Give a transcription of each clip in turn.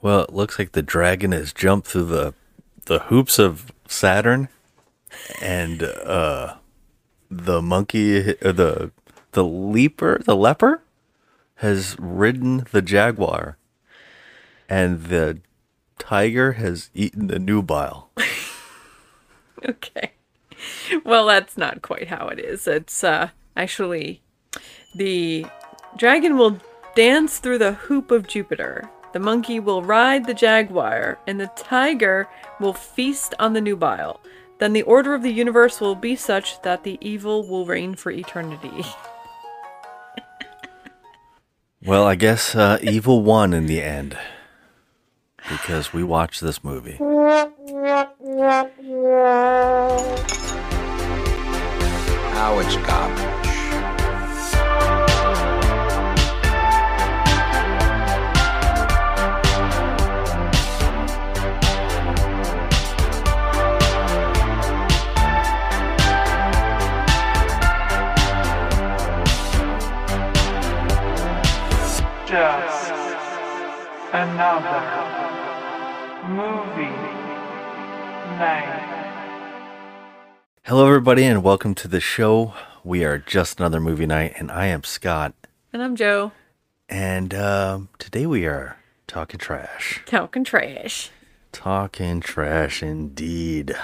Well, it looks like the dragon has jumped through the the hoops of Saturn, and uh, the monkey, uh, the the leaper, the leper, has ridden the jaguar, and the tiger has eaten the nubile. Okay. Well, that's not quite how it is. It's uh actually the dragon will dance through the hoop of Jupiter. The monkey will ride the jaguar, and the tiger will feast on the nubile. Then the order of the universe will be such that the evil will reign for eternity. Well, I guess uh, evil won in the end because we watched this movie. Now it's garbage. Just another movie night. Hello, everybody, and welcome to the show. We are just another movie night, and I am Scott. And I'm Joe. And um, today we are talking trash. Talking trash. Talking trash indeed.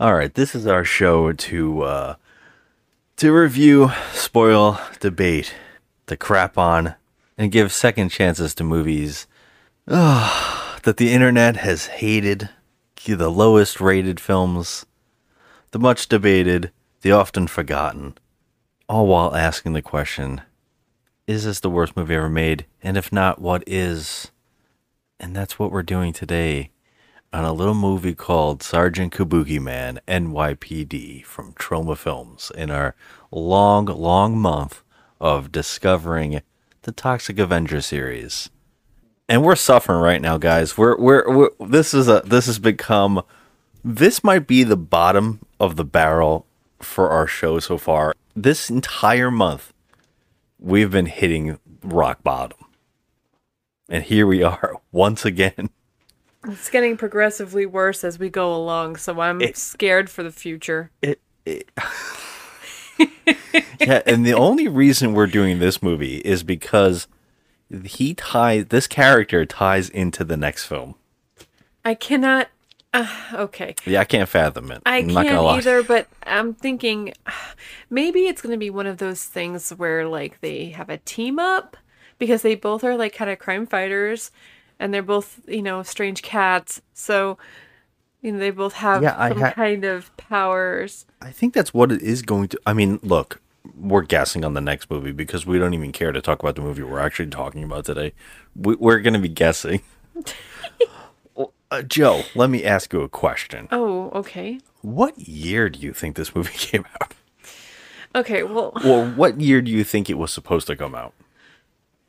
All right, this is our show to uh, to review, spoil, debate, to crap on, and give second chances to movies ah, that the internet has hated, the lowest rated films, the much debated, the often forgotten, all while asking the question: Is this the worst movie ever made? And if not, what is? And that's what we're doing today on a little movie called Sergeant Kabuki Man NYPD from Troma Films in our long, long month of discovering the Toxic Avenger series. And we're suffering right now, guys. We're, we're we're this is a this has become this might be the bottom of the barrel for our show so far. This entire month we've been hitting rock bottom. And here we are once again. It's getting progressively worse as we go along, so I'm It- scared for the future. it, it yeah, and the only reason we're doing this movie is because he ties this character ties into the next film. I cannot. Uh, okay. Yeah, I can't fathom it. I I'm can't either, but I'm thinking maybe it's going to be one of those things where like they have a team up because they both are like kind of crime fighters and they're both, you know, strange cats. So, you know, they both have Yeah, some ha- kind of powers. I think that's what it is going to. I mean, look, we're guessing on the next movie because we don't even care to talk about the movie we're actually talking about today. We, we're going to be guessing. Uh, Joe, let me ask you a question. Oh, okay. What year do you think this movie came out? Okay, well, Or what year do you think it was supposed to come out?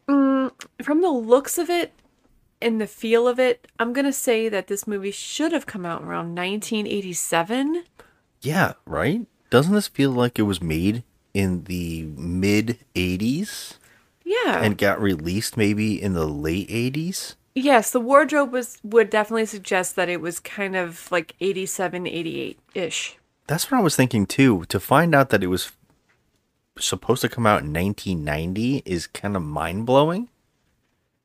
from the looks of it and the feel of it, I'm going to say that this movie should have come out around 1987. Yeah, right? Doesn't this feel like it was made in the mid 80s Yeah. and got released maybe in the late 80s? Yes, the wardrobe was would definitely suggest that it was kind of like 87, 88 ish. That's what I was thinking too. To find out that it was supposed to come out in 1990 is kind of mind blowing.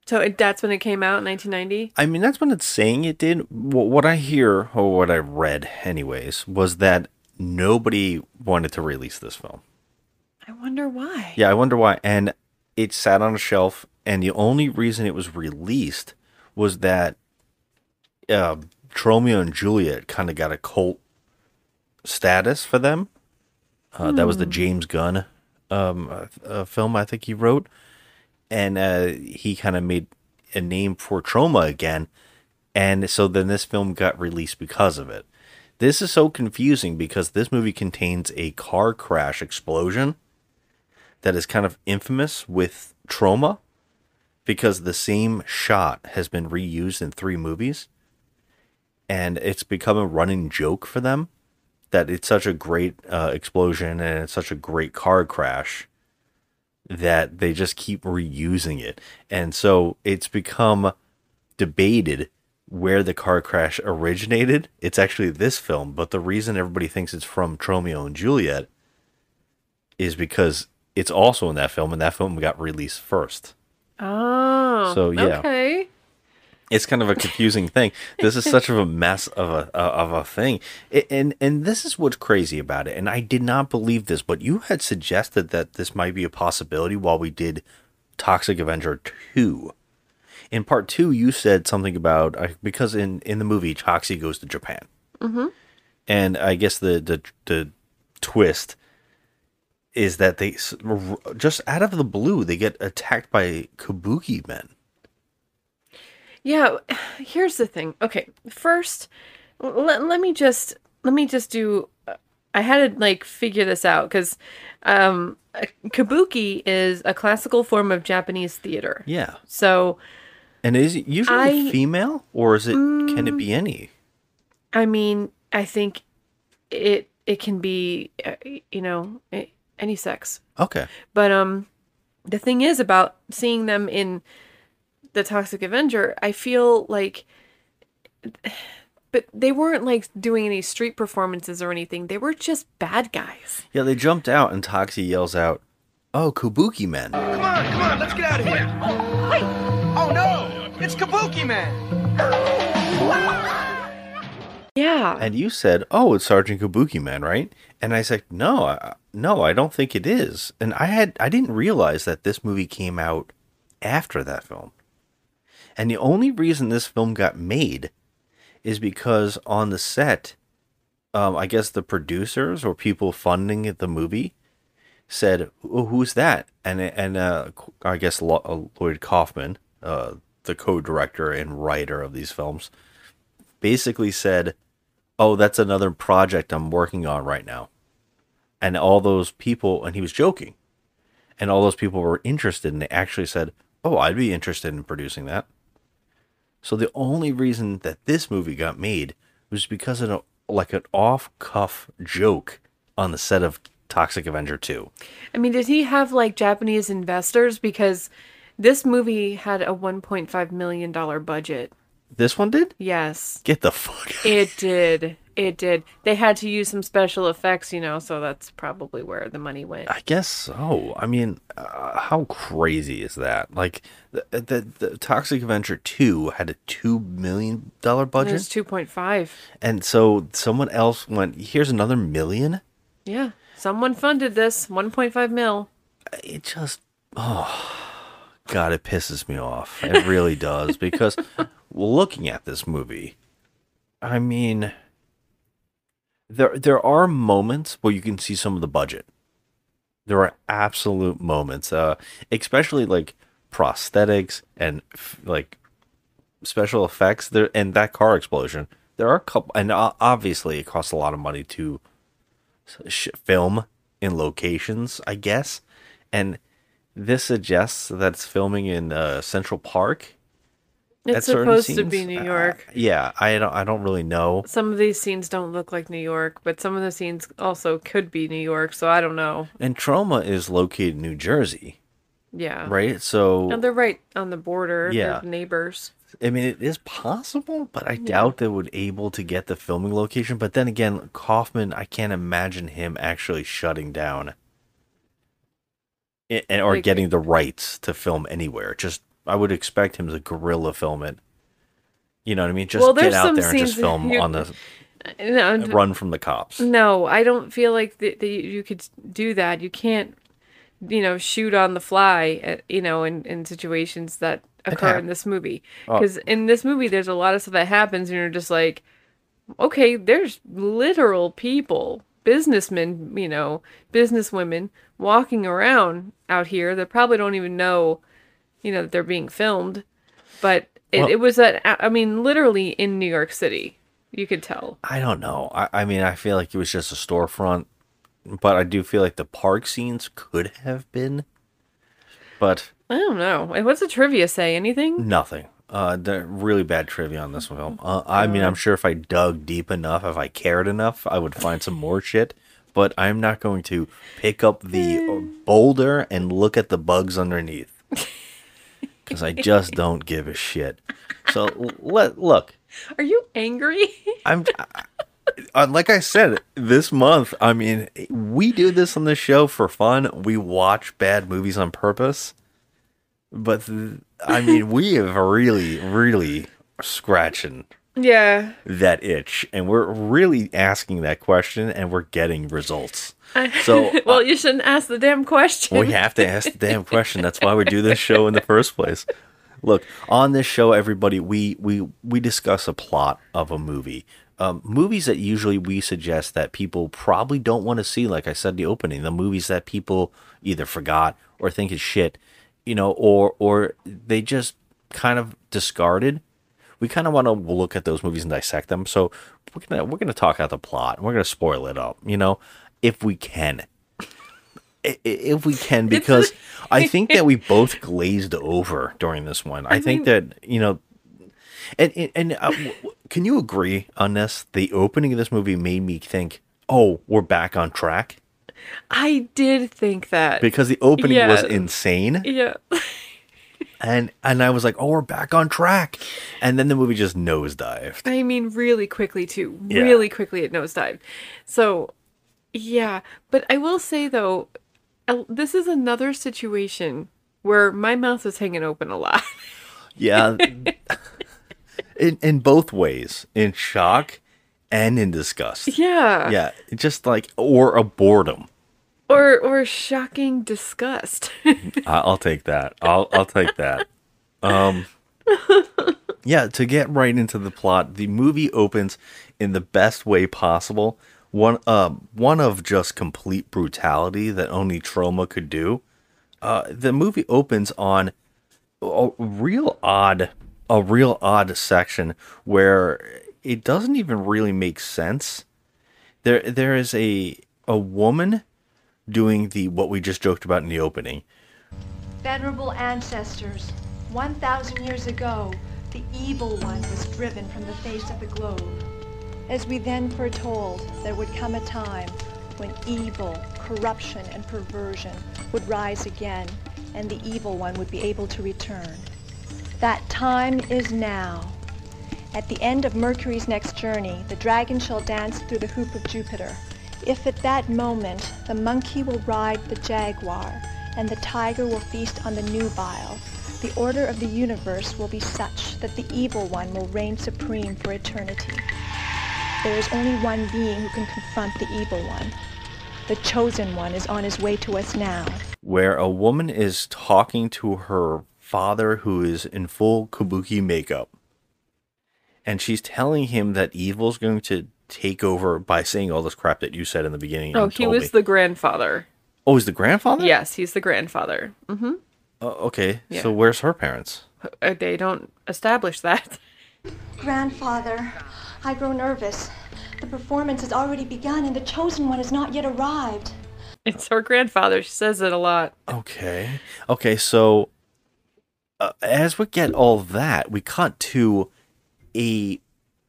So it, that's when it came out, in 1990. I mean, that's when it's saying it did. Wh- What I hear, or what I read, anyways, was that nobody wanted to release this film. I wonder why. Yeah, I wonder why. And it sat on a shelf, and the only reason it was released was that uh, Tromeo and Juliet kind of got a cult status for them. Uh, That was the James Gunn um, uh, film I think he wrote, and uh, he kind of made a name for Troma again. And so then this film got released because of it. This is so confusing because this movie contains a car crash explosion that is kind of infamous with Troma because the same shot has been reused in three movies and it's become a running joke for them that it's such a great uh, explosion and it's such a great car crash that they just keep reusing it and so it's become debated where the car crash originated. It's actually this film, but the reason everybody thinks it's from Tromeo and Juliet is because it's also in that film, and that film got released first. Oh. So, yeah. Okay. It's kind of a confusing thing. This is such of a mess of a of a thing, and and this is what's crazy about it. And I did not believe this, but you had suggested that this might be a possibility while we did Toxic Avenger two. In part two, you said something about uh, because in in the movie, Toxie goes to Japan, mm-hmm. and I guess the the the twist is that they just out of the blue they get attacked by kabuki men. Yeah, here's the thing. Okay, first, let, let me just let me just do. I had to like figure this out because um, kabuki is a classical form of Japanese theater. Yeah. So, And is it usually I- Mm. female or is it can it be any? I mean, I think it it can be uh, you know any sex. Okay. But um the thing is about seeing them in the Toxic Avenger, I feel like but they weren't like doing any street performances or anything. They were just bad guys. Yeah, they jumped out and Toxie yells out, "Oh, Kabuki men!" Come on, come on, let's get out of here. Oh, oh no, it's Kabuki Man. Yeah. And you said, "Oh, it's Sergeant Kabuki man, right?" And I said, "No, I, no, I don't think it is." And I had I didn't realize that this movie came out after that film. And the only reason this film got made is because on the set, um, I guess the producers or people funding the movie said, "Who's that?" And and uh, I guess uh, Lloyd Kaufman, uh, the co-director and writer of these films, basically said, "Oh, that's another project I'm working on right now." And all those people, and he was joking, and all those people were interested, and they actually said, "Oh, I'd be interested in producing that." So the only reason that this movie got made was because of a, like an off-cuff joke on the set of Toxic Avenger 2. I mean, did he have like Japanese investors because this movie had a 1.5 million dollar budget. This one did? Yes. Get the fuck. It did. It did. They had to use some special effects, you know, so that's probably where the money went. I guess so. I mean, uh, how crazy is that? Like the, the the Toxic Avenger 2 had a 2 million dollar It budget was 2.5. and so someone else went, "Here's another million? Yeah. Someone funded this 1.5 mil. it just oh god it pisses me off it really does because looking at this movie i mean there there are moments where you can see some of the budget there are absolute moments uh especially like prosthetics and f- like special effects there and that car explosion there are a couple and o- obviously it costs a lot of money to film in locations, I guess. And this suggests that it's filming in uh, Central Park. It's supposed to be New Uh, York. yeah, I don't. I don't really know. Some of these scenes don't look like New York, but some of the scenes also could be New York, so I don't know. And Troma is located in New Jersey, Yeah. right? So And they're right on the border. Yeah. Neighbors. I mean, it is possible, but I doubt they would able to get the filming location. But then again, Kaufman, I can't imagine him actually shutting down i- or Like- getting the rights to film anywhere. Just I would expect him to gorilla film it. You know what I mean? Just Well, get out there and just film you- on the No, run from the cops. no, I don't feel like that you could do that. You can't, you know, shoot on the fly, at, you know, in, in situations that occur in this movie. Oh. Because in this movie, there's a lot of stuff that happens, and you're just like, okay, there's literal people, businessmen, you know, businesswomen walking around out here that probably don't even know, you know, that they're being filmed. But it, Well- it was at, I mean, literally in New York City. You could tell. I don't know. I, I mean, I feel like it was just a storefront, but I do feel like the park scenes could have been, but I don't know. What's the trivia say? Anything? Nothing. Uh, the really bad trivia on this film. Uh, I mean, I'm sure if I dug deep enough, if I cared enough, I would find some more shit. But I'm not going to pick up the boulder and look at the bugs underneath. because I just don't give a shit. So let look. Are you angry? I'm uh, like I said this month. I mean, we do this on the show for fun. We watch bad movies on purpose, but th- I mean, we have really, really scratching yeah. that itch, and we're really asking that question, and we're getting results. So well, you shouldn't ask the damn question. we have to ask the damn question. That's why we do this show in the first place. Look, on this show, everybody, we we we discuss a plot of a movie. Um, movies that usually we suggest that people probably don't want to see, like I said in the opening, the movies that people either forgot or think is shit, you know, or or they just kind of discarded. We kind of want to look at those movies and dissect them. So we're gonna we're gonna talk out the plot. And we're gonna spoil it up, you know, if we can if we can because I think that we both glazed over during this one. I think that you know, and and, and uh, can you agree on this? The opening of this movie made me think, oh, we're back on track I did think that. because the opening was insane, yeah. and and I was like, oh, we're back on track, and then the movie just nosedived. I mean, really quickly too. Yeah. Really quickly it nosedived. So, yeah. But I will say though, uh, this is another situation where my mouth is hanging open a lot. Yeah, in in both ways, in shock and in disgust. yeah. Yeah, just like or a boredom. Or or shocking disgust. I'll take that. I'll I'll take that. Um Yeah, to get right into the plot, the movie opens in the best way possible. One um one of just complete brutality that only Troma could do. Uh the movie opens on a real odd a real odd section where it doesn't even really make sense. There there is a a woman doing the what we just joked about in the opening. Venerable ancestors, 1,000 years ago, the evil one was driven from the face of the globe. As we then foretold, there would come a time when evil, corruption, and perversion would rise again, and the evil one would be able to return. That time is now. At the end of Mercury's next journey, the dragon shall dance through the hoop of Jupiter. If at that moment the monkey will ride the jaguar, and the tiger will feast on the nubile, the order of the universe will be such that the evil one will reign supreme for eternity. There is only one being who can confront the evil one. The chosen one is on his way to us now. where a woman is talking to her father who is in full kabuki makeup. And she's telling him that evil's going to take over by saying all this crap that you said in the beginning. oh, he was me. the grandfather. Oh, he's the grandfather? Yes, he's the grandfather. Mm-hmm. Oh, okay. Yeah. So where's her parents? Uh, they don't establish that. Grandfather, I grow nervous. The performance has already begun and the chosen one has not yet arrived. It's her grandfather. She says it a lot. Okay. Okay, so uh, as we get all that, we cut to a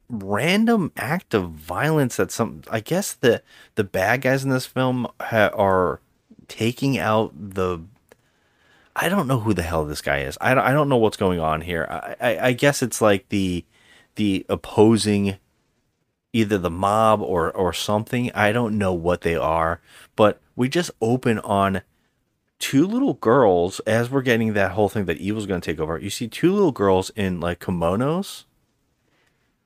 random act of violence that some I guess the the bad guys in this film ha- are taking out the I don't know who the hell this guy is. I don't, I don't know what's going on here. I, I, I guess it's like the the opposing either the mob or or something. I don't know what they are, but we just open on two little girls as we're getting that whole thing that evil's going to take over. You see two little girls in like kimonos.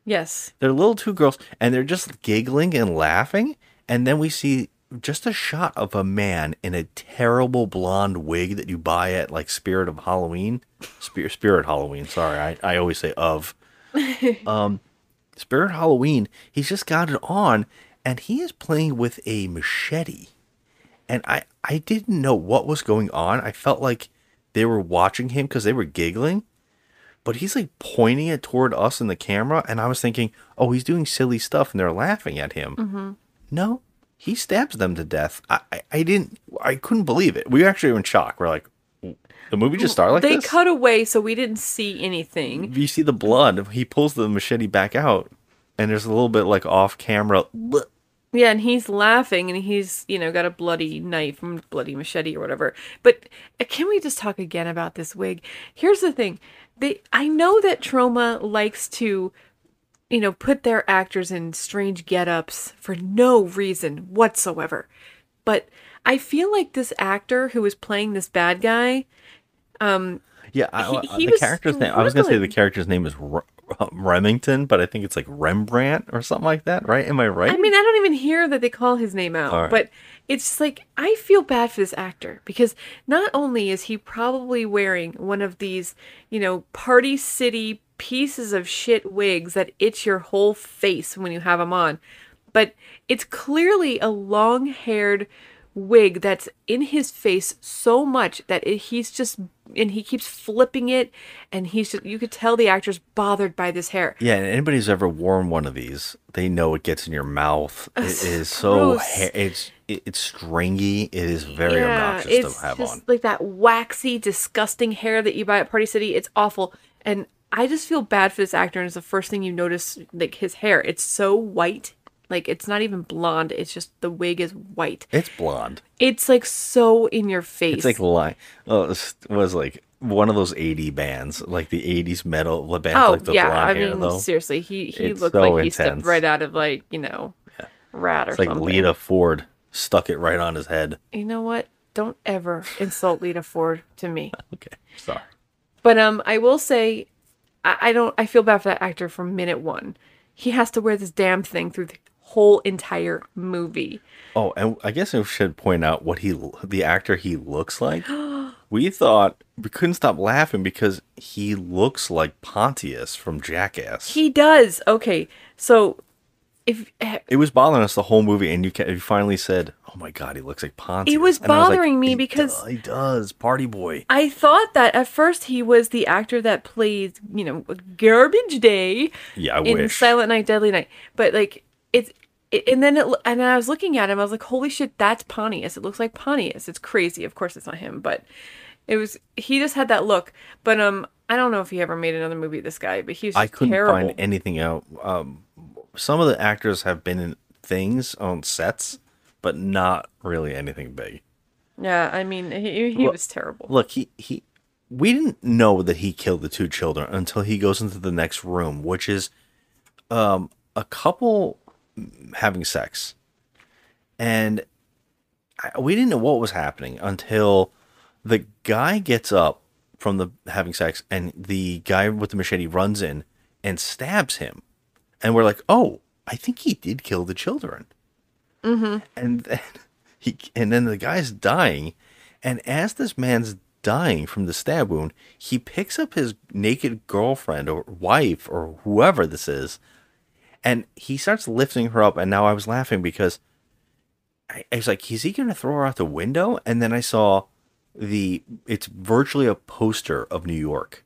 Yes. They're little two girls and they're just giggling and laughing and then we see just a shot of a man in a terrible blonde wig that you buy at like Spirit of Halloween. Spirit Spirit Halloween, sorry. I, I always say of. um Spirit Halloween, he's just got it on and he is playing with a machete. And I I didn't know what was going on. I felt like they were watching him cuz they were giggling but he's like pointing it toward us in the camera and i was thinking oh he's doing silly stuff and they're laughing at him Mm-hmm. no he stabs them to death I, I i didn't i couldn't believe it we actually were in shock we're like the movie just started like they this cut away so we didn't see anything. you see the blood he pulls the machete back out and there's a little bit like off camera Yeah, and he's laughing and he's, you know, got a bloody knife and bloody machete or whatever. But uh, can we just talk again about this wig? Here's the thing. They I know that Troma likes to you know, put their actors in strange get-ups for no reason whatsoever. But I feel like this actor who was playing this bad guy, Yeah, I, He- uh, he the was character's name. I was gonna say the character's name is R- Remington, but I think it's like Rembrandt or something like that, right? Am I right? I mean, I don't even hear that they call his name out, right. but it's like I feel bad for this actor because not only is he probably wearing one of these, you know, party city pieces of shit wigs that itch your whole face when you have them on, but it's clearly a long-haired wig that's in his face so much that it, he's just and he keeps flipping it and he's just you could tell the actor's bothered by this hair. Yeah, and anybody who's ever worn one of these, they know it gets in your mouth. It is so ha- it's it, it's stringy. It is very obnoxious it's to have just on. like that waxy, disgusting hair that you buy at Party City. It's awful, and I just feel bad for this actor. And it's the first thing you notice, like his hair. It's so white, like it's not even blonde. It's just the wig is white. It's blonde. It's like so in your face. It's like li Oh, it was- like one of those '80 bands, like the '80s metal band, oh like the yeah, blonde I hair mean though. seriously, he he It's looked so like he stepped right out of like you know, Ratt or It's like something. Lita Ford stuck it right on his head. You know what? Don't ever insult Lita Ford to me. Okay, sorry. But um, I will say, I, I don't. I feel bad for that actor from minute one. He has to wear this damn thing through the whole entire movie. Oh, and I guess I should point out what he, the actor he looks like. we thought we couldn't stop laughing because he looks like Pontius from Jackass. He does. Okay, so if eh, it was bothering us the whole movie, and you, ca- you finally said, "Oh my god, he looks like Pontius." It was And I like, bothering me "He because- do- he does Party Boy. I thought that at first he was the actor that plays, you know, Garbage Day Yeah, I in wish. Silent Night, Deadly Night, but like it's. It, and then it, and I was looking at him. I was like, "Holy shit, that's Pontius! It looks like Pontius. It's crazy. Of course, it's not him, but it was. He just had that look. But um, I don't know if he ever made another movie. This guy, but he was. I couldn't terrible. find anything out. Um, some of the actors have been in things on sets, but not really anything big. Yeah, I mean, he, he Look- was terrible. Look, he he. We didn't know that he killed the two children until he goes into the next room, which is um, a couple having sex, and I, we didn't know what was happening until the guy gets up from the having sex, and the guy with the machete runs in and stabs him, and we're like, "Oh, I think he did kill the children." Mm-hmm. And then he, and then the guy's dying, and as this man's dying from the stab wound, he picks up his naked girlfriend or wife or whoever this is, and he starts lifting her up. And now I was laughing because I, I was like, "Is he going to throw her out the window?" And then I saw the it's virtually a poster of New York.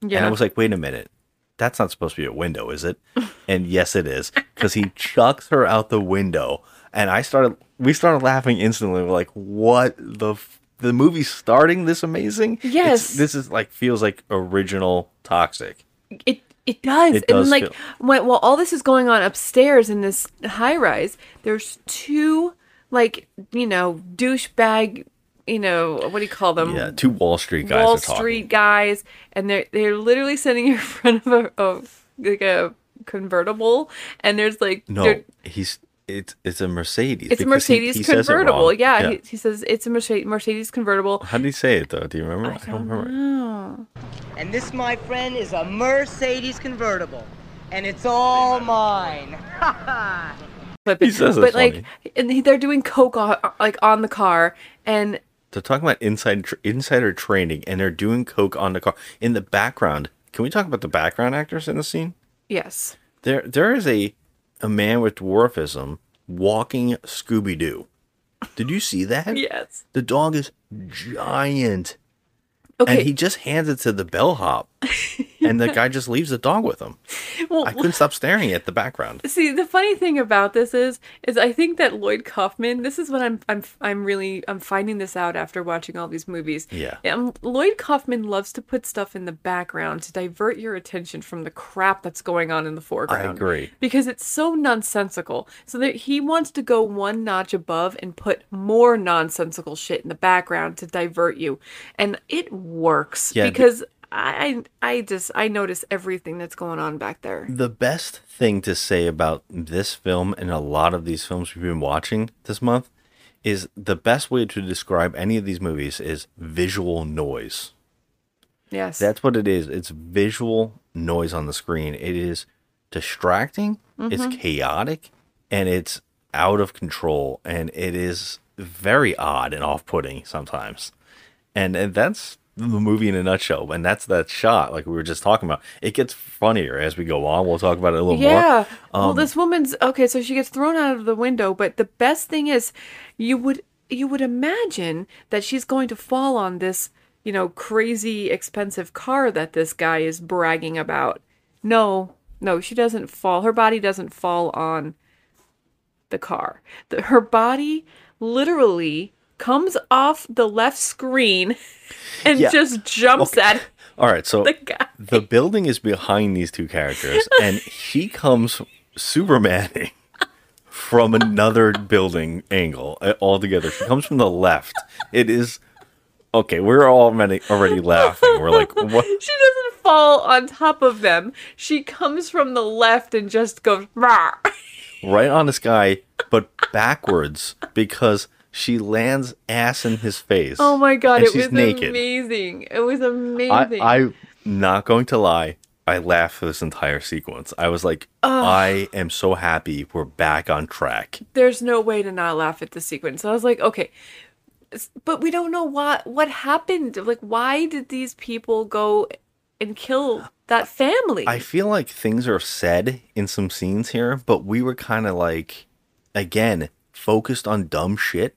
Yeah, And I was like, wait a minute. That's not supposed to be a window, is it? and yes, it is. Because he chucks her out the window. And I started, we started laughing instantly. We're like, what the, f- the movie starting this amazing? It's- Yes. this is like, feels like original Toxic. It it does. It does and like feel- when, while all this is going on upstairs in this high rise, there's two like you know douchebag, you know what do you call them? Yeah, two Wall Street guys Wall are talking. Street guys, and they're they're literally sitting in front of a of like a convertible, and there's like No, he's, it's, it's a Mercedes. it's a because he- Mercedes he convertible. wrong. Yeah, He, he says it's a Mercedes Mercedes convertible. How did he say it though? Do you remember? I don't remember. And this, my friend, is a Mercedes convertible. And it's all mine. But, He says it's but like, funny. and they're doing coke on, like on the car, and They're talking about inside tr- insider training, and they're doing coke on the car in the background. Can we talk about the background actors in the scene? yes, There, there is a a man with dwarfism walking Scooby Doo. Did you see that? yes. The dog is giant, Okay, and he just hands it to the bellhop. And the guy just leaves the dog with him. Well, I couldn't stop staring at the background. See, the funny thing about this is, is I think that Lloyd Kaufman. This is what I'm, I'm, I'm really, I'm finding this out after watching all these movies. Yeah. Um, Lloyd Kaufman loves to put stuff in the background to divert your attention from the crap that's going on in the foreground. I agree. Because it's so nonsensical. So that he wants to go one notch above and put more nonsensical shit in the background to divert you, and it works Yeah, because. I I just I notice everything that's going on back there. The best thing to say about this film and a lot of these films we've been watching this month is the best way to describe any of these movies is visual noise. Yes. That's what it is. It's visual noise on the screen. It is distracting, it's mm-hmm. chaotic, and it's out of control. And it is very odd and off putting sometimes. And, and that's the movie in a nutshell. And that's that shot, like we were just talking about. It gets funnier as we go on. We'll talk about it a little Yeah. more. well, Um, this woman's okay. So she gets thrown out of the window, but the best thing is, you would you would imagine that she's going to fall on this, you know, crazy expensive car that this guy is bragging about. No, no, she doesn't fall. Her body doesn't fall on the car. The, her body literally comes off the left screen and Yeah. just jumps Okay. at All right, so the guy. the building is behind these two characters, and he comes Supermaning from another building angle uh, altogether. She comes from the left. It is okay. We're already already laughing. We're like, what? She doesn't fall on top of them. She comes from the left and just goes Rah! Right on this guy, but backwards because she lands ass in his face. Oh my god, it was naked. amazing. It was amazing. I'm not going to lie. I laughed for this entire sequence. I was like, I am so happy we're back on track. There's no way to not laugh at the sequence. I was like, okay. But we don't know what what happened. Like why did these people go and kill that family? I feel like things are said in some scenes here, but we were kind of like, again, focused on dumb shit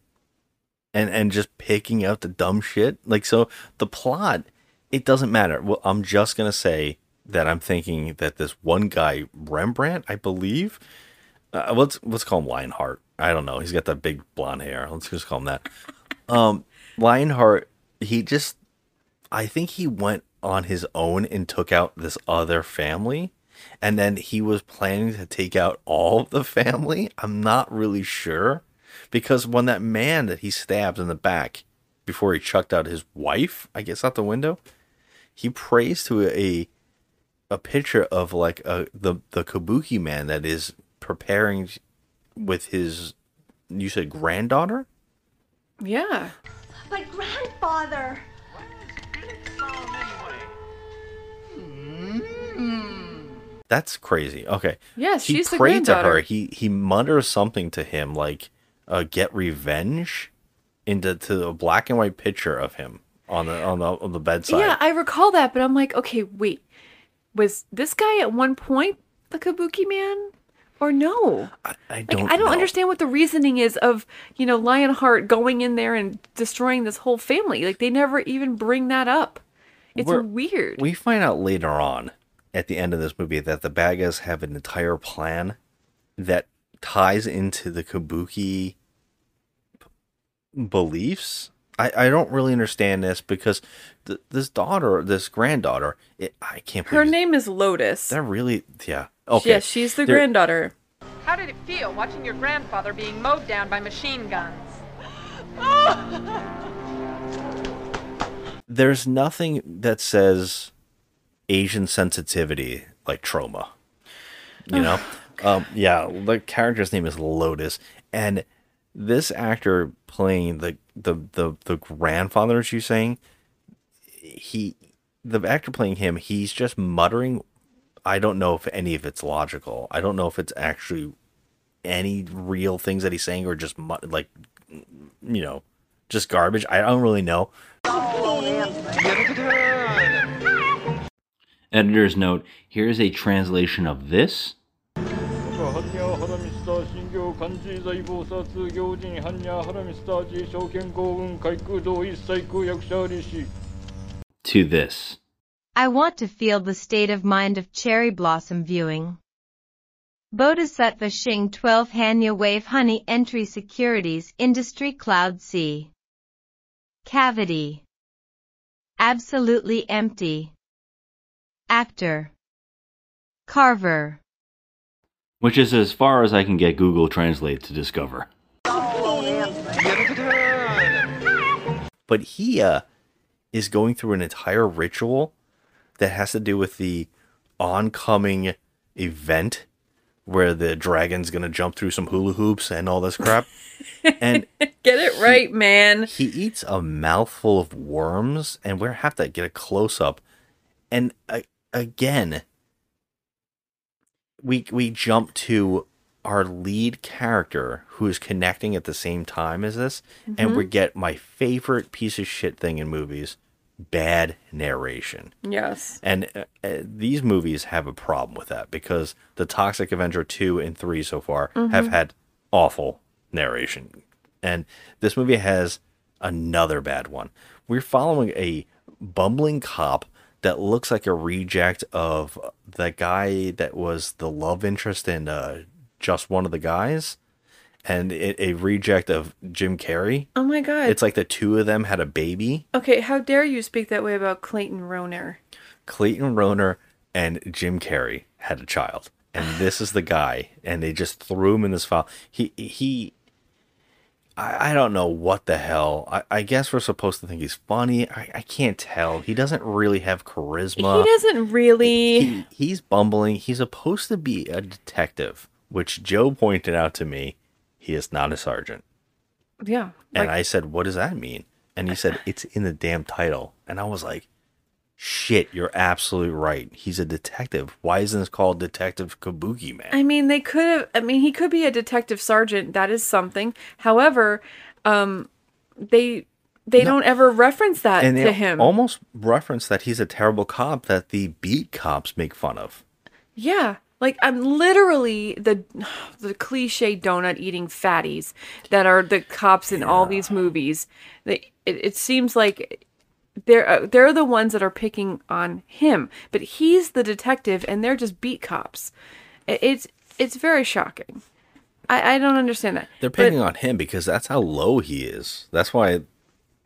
and and just picking out the dumb shit. Like so, the plot it doesn't matter. Well, I'm just gonna say that I'm thinking that this one guy Rembrandt, I believe, uh, let's let's call him Lionheart. I don't know. He's got that big blonde hair. Let's just call him that. Um, Lionheart. He just I think he went on his own and took out this other family. And then he was planning to take out all the family. I'm not really sure. Because when that man that he stabbed in the back before he chucked out his wife, I guess out the window, he prays to a a picture of like a the the kabuki man that is preparing with his you said granddaughter? yeah. But grandfather! That's crazy. Okay. Yes, he she's the prayed to her. granddaughter. He he mutters something to him like uh, "get revenge" into to a black and white picture of him on the on the on the bedside. Yeah, I recall that, but I'm like, okay, wait. Was this guy at one point the Kabuki man? Or no? I, I don't. I don't know. understand what the reasoning is of, you know, Lionheart going in there and destroying this whole family. Like, they never even bring that up. It's We're- weird. We find out later on at the end of this movie that the bad guys have an entire plan that ties into the Kabuki beliefs. I, I don't really understand this because th- this daughter, this granddaughter, it, I can't believe Her name is Lotus. They're really, yeah. Okay. Yes, she's the They're- granddaughter. How did it feel watching your grandfather being mowed down by machine guns? There's nothing that says Asian sensitivity like Troma. You know? um, yeah, the character's name is Lotus, and this actor playing the the the, the grandfather, as you saying, he the actor playing him, he's just muttering. I don't know if any of it's logical. I don't know if it's actually any real things that he's saying or just like you know just garbage. I don't really know. Editor's note here is a translation of this. 漢字財宝殺行人ハンニャハラミスター自証券幸運海空道一切空役者利子 to this. I want to feel the state of mind of cherry blossom viewing. Bodhisattva Shing 12 Hanya Wave Honey Entry Securities Industry Cloud C. Cavity. Absolutely empty. Actor. Carver. Which is as far as I can get Google Translate to discover. But he uh, is going through an entire ritual that has to do with the oncoming event where the dragon's gonna jump through some hula hoops and all this crap. and Get it right, man. he eats a mouthful of worms, and we have to get a close up. And uh, again, we we jump to our lead character who is connecting at the same time as this, and we get my favorite piece of shit thing in movies: bad narration. Yes. And uh, uh, these movies have a problem with that because the Toxic Avenger 2 and 3 so far have had awful narration. And this movie has another bad one. We're following a bumbling cop that looks like a reject of the guy that was the love interest in uh, Just One of the Guys and a, a reject of Jim Carrey. Oh my god. It's like the two of them had a baby. okay, how dare you speak that way about Clayton Rohner? Clayton Rohner and Jim Carrey had a child, and this is the guy, and they just threw him in this file. He he. I, I don't know what the hell. I, I guess we're supposed to think he's funny. I, I can't tell. He doesn't really have charisma. he doesn't really. He, he's bumbling. He's supposed to be a detective, which Joe pointed out to me. He is not a sergeant. yeah. And I said, What does that mean? And he said, It's in the damn title. And I was like, Shit, you're absolutely right. He's a detective. Why isn't this called Detective Kabuki Man? I mean, they could have. I mean, he could be a detective sergeant. That is something. However, um, they they don't ever reference that and to they him. almost reference that he's a terrible cop that the beat cops make fun of. Yeah. Like I'm literally the the cliche donut eating fatties that are the cops in all these movies. They, it, it seems like they're uh, they're the ones that are picking on him, but he's the detective and they're just beat cops. It's it's very shocking. I, I don't understand that. They're But- picking on him because that's how low he is. That's why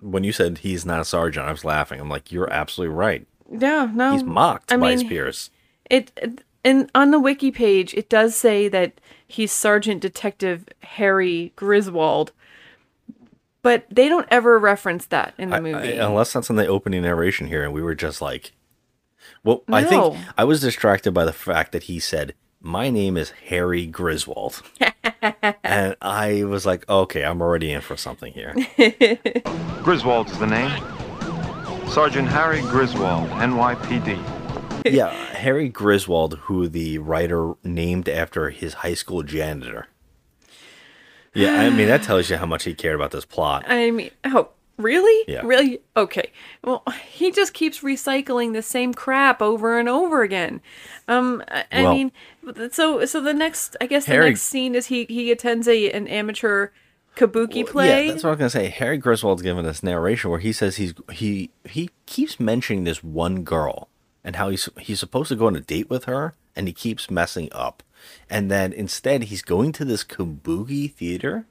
when you said he's not a sergeant, I was laughing. I'm like, You're absolutely right. Yeah, no. He's mocked I by mean, Spears. It, it and on the wiki page it does say that he's Sergeant Detective Harry Griswold, but they don't ever reference that in the I- movie. I- unless that's in the opening narration here, and we were just like, well, I think I was distracted by the fact that he said, "My name is Harry Griswold," and I was like, okay, I'm already in for something here. Griswold is the name. Sergeant Harry Griswold, NYPD. yeah, Harry Griswold, who the writer named after his high school janitor. Yeah, I mean that tells you how much he cared about this plot. I mean, oh, really? Yeah. Really? Okay. Well, he just keeps recycling the same crap over and over again. Um, I, I Well- mean, so so the next, I guess the next scene is he he attends a an amateur kabuki play. Yeah, that's what I was gonna say. Harry Griswold's giving this narration where he says he's he he keeps mentioning this one girl and how he's he's supposed to go on a date with her and he keeps messing up. And then instead he's going to this kabuki theater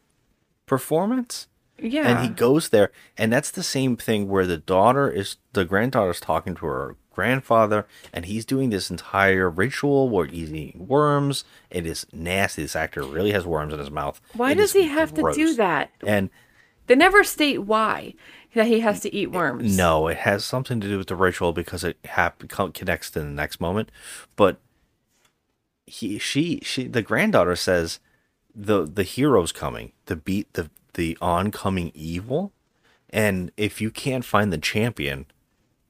performance. yeah. And he goes there and that's the same thing where the daughter is the granddaughter's talking to her grandfather and he's doing this entire ritual where he's eating worms. It is nasty. This actor really has worms in his mouth. Why It does he have to do that? And They never state why that he has to eat worms. No, it has something to do with the ritual because it hap- connects to the next moment. But he, she, she, the granddaughter says the the hero's coming to beat the the oncoming evil, and if you can't find the champion,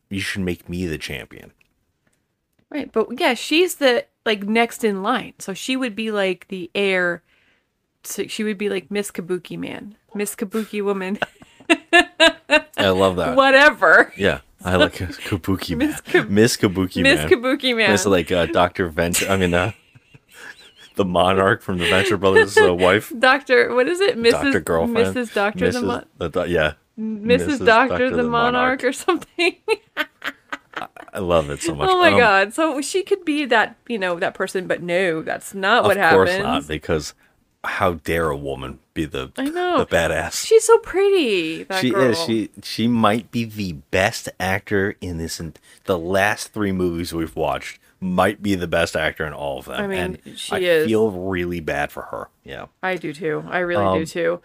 you should make me the champion. Right, but yeah, she's the like next in line, so she would be like the heir. So she would be like Miss Kabuki Man, Miss Kabuki Woman, I love that. whatever. Yeah, I like Kabuki man. Miss Kab- Miss Kabuki Miss man. Miss Kabuki Man. Miss like uh, Doctor Venture. I mean, uh, the monarch from the Venture Brothers' uh, wife. Doctor, what is it, Mrs. Doctor girlfriend, Mrs. Doctor the Mrs. Mon- the do- yeah, Mrs. Doctor the Monarch or something? I love it so much. Oh my Um, god! So she could be that, you know, that person, but no, that's not what happened. of course not, because how dare a woman be the I know. the badass? She's so pretty. That she girl. is. She she might be the best actor in this. In, the last three movies we've watched might be the best actor in all of them. I mean, and she I is. feel really bad for her. Yeah. I do too. I really do Um, too.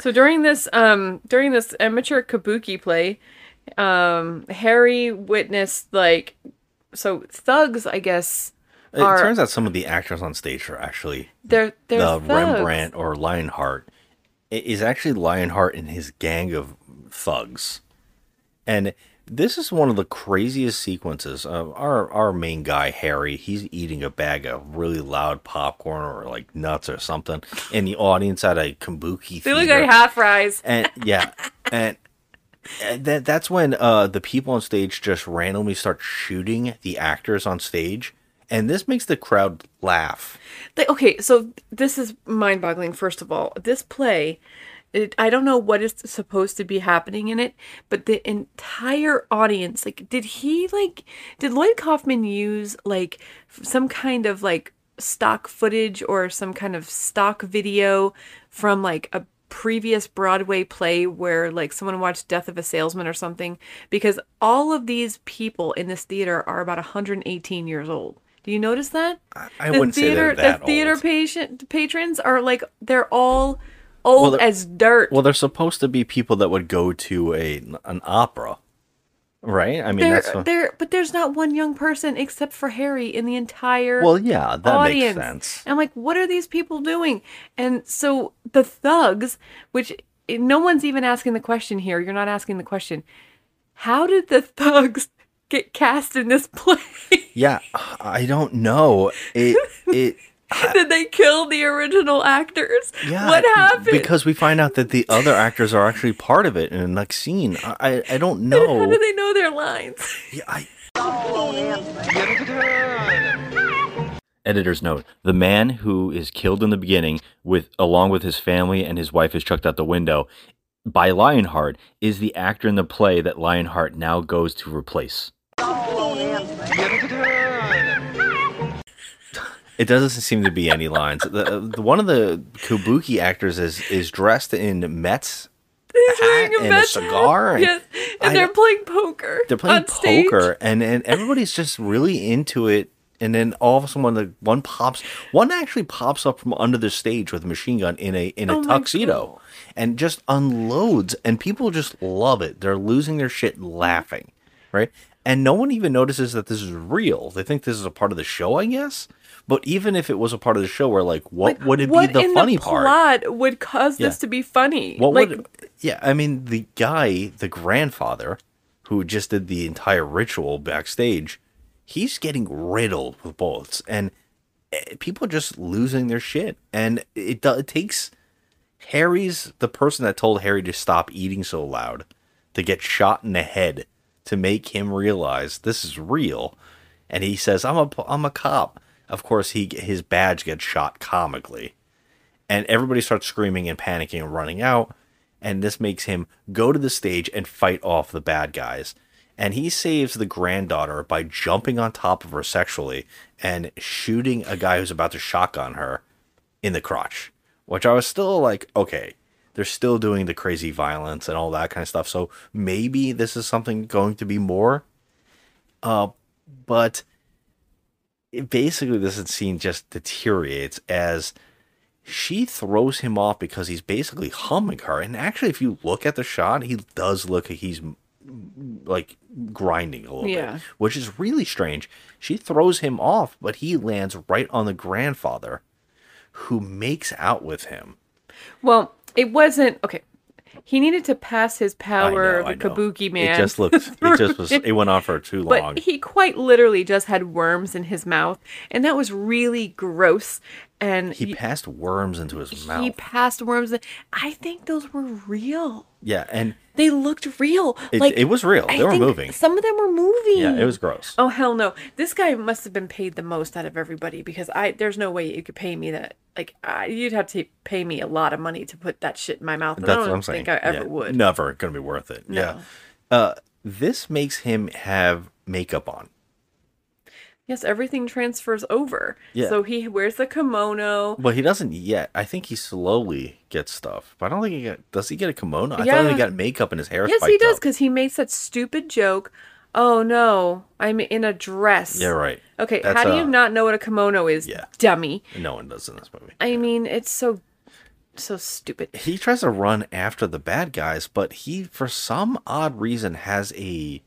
So during this um during this amateur kabuki play, um Harry witnessed like so thugs, I guess, It are turns out some of the actors on stage are actually they're they're the thugs. Rembrandt or Lionheart i- is actually Lionheart and his gang of thugs. And this is one of the craziest sequences. Uh, our our main guy Harry, he's eating a bag of really loud popcorn or like nuts or something, in the audience at a kabuki They look like half fries. and yeah, and, and that that's when uh the people on stage just randomly start shooting the actors on stage, and this makes the crowd laugh. They, okay, so this is mind-boggling. First of all, this play, it, I don't know what is supposed to be happening in it, but the entire audience, like, did he like, did Lloyd Kaufman use like some kind of like stock footage or some kind of stock video from like a previous Broadway play where like someone watched Death of a Salesman or something? Because all of these people in this theater are about 118 years old. Do you notice that? I wouldn't say theater, they're that the theater old. patient patrons are like they're all old they're- as dirt. Well, they're supposed to be people that would go to a an opera, right? I mean, they're, that's what- they're, but there's not one young person except for Harry in the entire well, yeah, that audience. makes sense. I'm like, what are these people doing? And so the thugs, which eh, no one's even asking the question here. You're not asking the question. How did the thugs get cast in this play? Yeah, I don't know. It it did they kill the original actors? yeah. what happened? Because we find out that the other actors are actually part of it in the next scene. I I, I don't know. How do they know their lines? Yeah, I... Editor's note: The man who is killed in the beginning, with along with his family and his wife, is chucked out the window by Lionheart, is the actor in the play that Lionheart now goes to replace. It doesn't seem to be any lines. The, uh, the one of the Kabuki actors is is dressed in Mets He's wearing a and a cigar. and Yes, and I they're playing poker. they're playing poker and, and everybody's just really into it and then all of a sudden the one pops one actually pops up from under the stage with a machine gun in a in a Oh tuxedo and just unloads and people just love it they're losing their shit laughing right and no one even notices that this is real they think this is a part of the show i guess but even if it was a part of the show where like what would it what be the in funny the part plot would cause Yeah. this to be funny? what like, would? Yeah, I mean, the guy, the grandfather, who just did the entire ritual backstage, he's getting riddled with bullets, and eh, people are just losing their shit. And it it takes Harry's the person that told Harry to stop eating so loud to get shot in the head to make him realize this is real. And he says, "I'm a I'm a cop." Of course, he his badge gets shot comically. And everybody starts screaming and panicking and running out. And this makes him go to the stage and fight off the bad guys. And he saves the granddaughter by jumping on top of her sexually and shooting a guy who's about to shotgun her in the crotch which i was still like okay they're still doing the crazy violence and all that kind of stuff. So maybe this is something going to be more. Uh but it, basically this scene just deteriorates as she throws him off because he's basically humming her. And actually, if you look at the shot, he does look like he's like grinding a little Yeah. bit, which is really strange. She throws him off, but he lands right on the grandfather who makes out with him. well, it wasn't okay. He needed to pass his power know, of a kabuki man. It just looked, it just was, it went on for too long. But he quite literally just had worms in his mouth, and that was really gross. And he passed worms into his mouth. he passed worms. I think those were real. yeah, and They looked real. It- like it was real. I They were moving. Some of them were moving. yeah, it was gross. Oh hell no! This guy must have been paid the most out of everybody because I there's no way you could pay me that. Like I, you'd have to pay me a lot of money to put that shit in my mouth. and That's I what don't I'm saying. think I ever Yeah, would. Never gonna be worth it. No. Yeah. Uh, this makes him have makeup on Yes, everything transfers over. Yeah. So he wears the kimono. Well, he doesn't yet. I think he slowly gets stuff, but I don't think he get. Does he get a kimono? I thought he got makeup and his hair. Yes, he does because he makes that stupid joke. Oh no, I'm in a dress. Yeah, right. Okay, That's, how do uh, you not know what a kimono is, Yeah. dummy? No one does in this movie. I mean, it's so so stupid. He tries to run after the bad guys, but he, for some odd reason, has a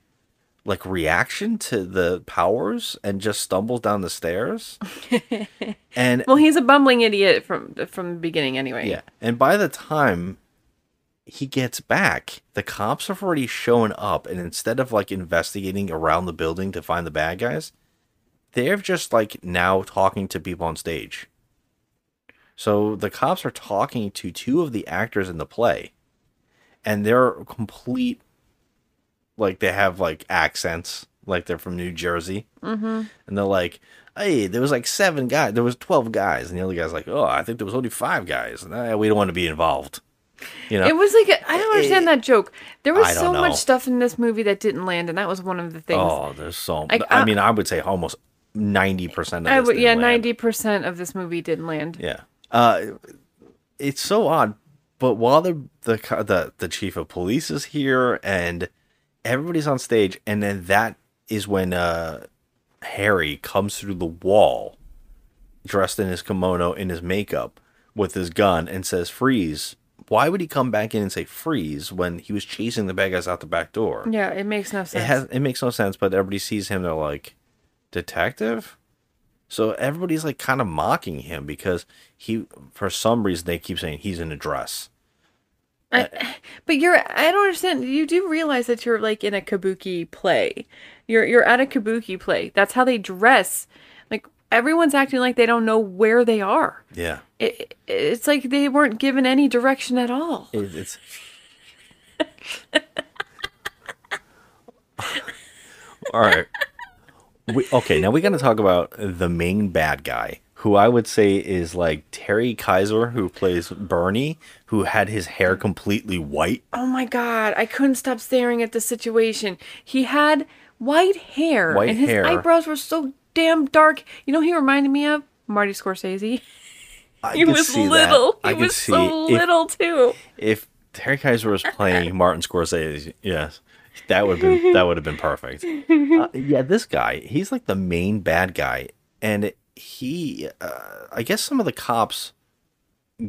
like reaction to the powers and just stumbles down the stairs. and Well, he's a bumbling idiot from from the beginning, anyway. Yeah. And by the time he gets back, the cops have already shown up and instead of like investigating around the building to find the bad guys, they're just like now talking to people on stage. So the cops are talking to two of the actors in the play and they're complete like they have like accents like they're from New Jersey Mm-hmm. and they're like, "Hey, there was like seven guys. There was twelve guys," and the other guy's like, "Oh, I think there was only five guys. And, eh, we don't want to be involved." You know, It was like I don't understand that joke. There was so know. much stuff in this movie that didn't land, and that was one of the things. oh, there's so. Like, I uh, mean, I would say almost ninety percent of I would, yeah, ninety percent of this movie didn't land. Yeah, uh, it's so odd. But while the the the the chief of police is here and everybody's on stage, and then that is when uh, Harry comes through the wall, dressed in his kimono, in his makeup, with his gun, and says "freeze." Why would he come back in and say "freeze" when he was chasing the bad guys out the back door? Yeah, it makes no It sense. has it makes no sense, but everybody sees him. They're like, detective. So everybody's like kind of mocking him because he, for some reason, they keep saying he's in a dress. I, but you're I don't understand. You do realize that you're like in a kabuki play. You're you're at a kabuki play. That's how they dress. Like everyone's acting like they don't know where they are. Yeah, It, it's like they weren't given any direction at all. it, it's. All right. We, okay, now we got to talk about the main bad guy, who I would say is like Terry Kaiser, who plays Bernie, who had his hair completely white. Oh my god, I couldn't stop staring at the situation. He had white hair White and his hair. eyebrows were so damn dark. You know he reminded me of? Marty Scorsese. I he was see that. little. I He was see so if- little too. if Terry Kaiser was playing Martin Scorsese, yes, that would have been that would have been perfect. Uh, yeah, this guy, he's like the main bad guy, and he, uh, I guess, some of the cops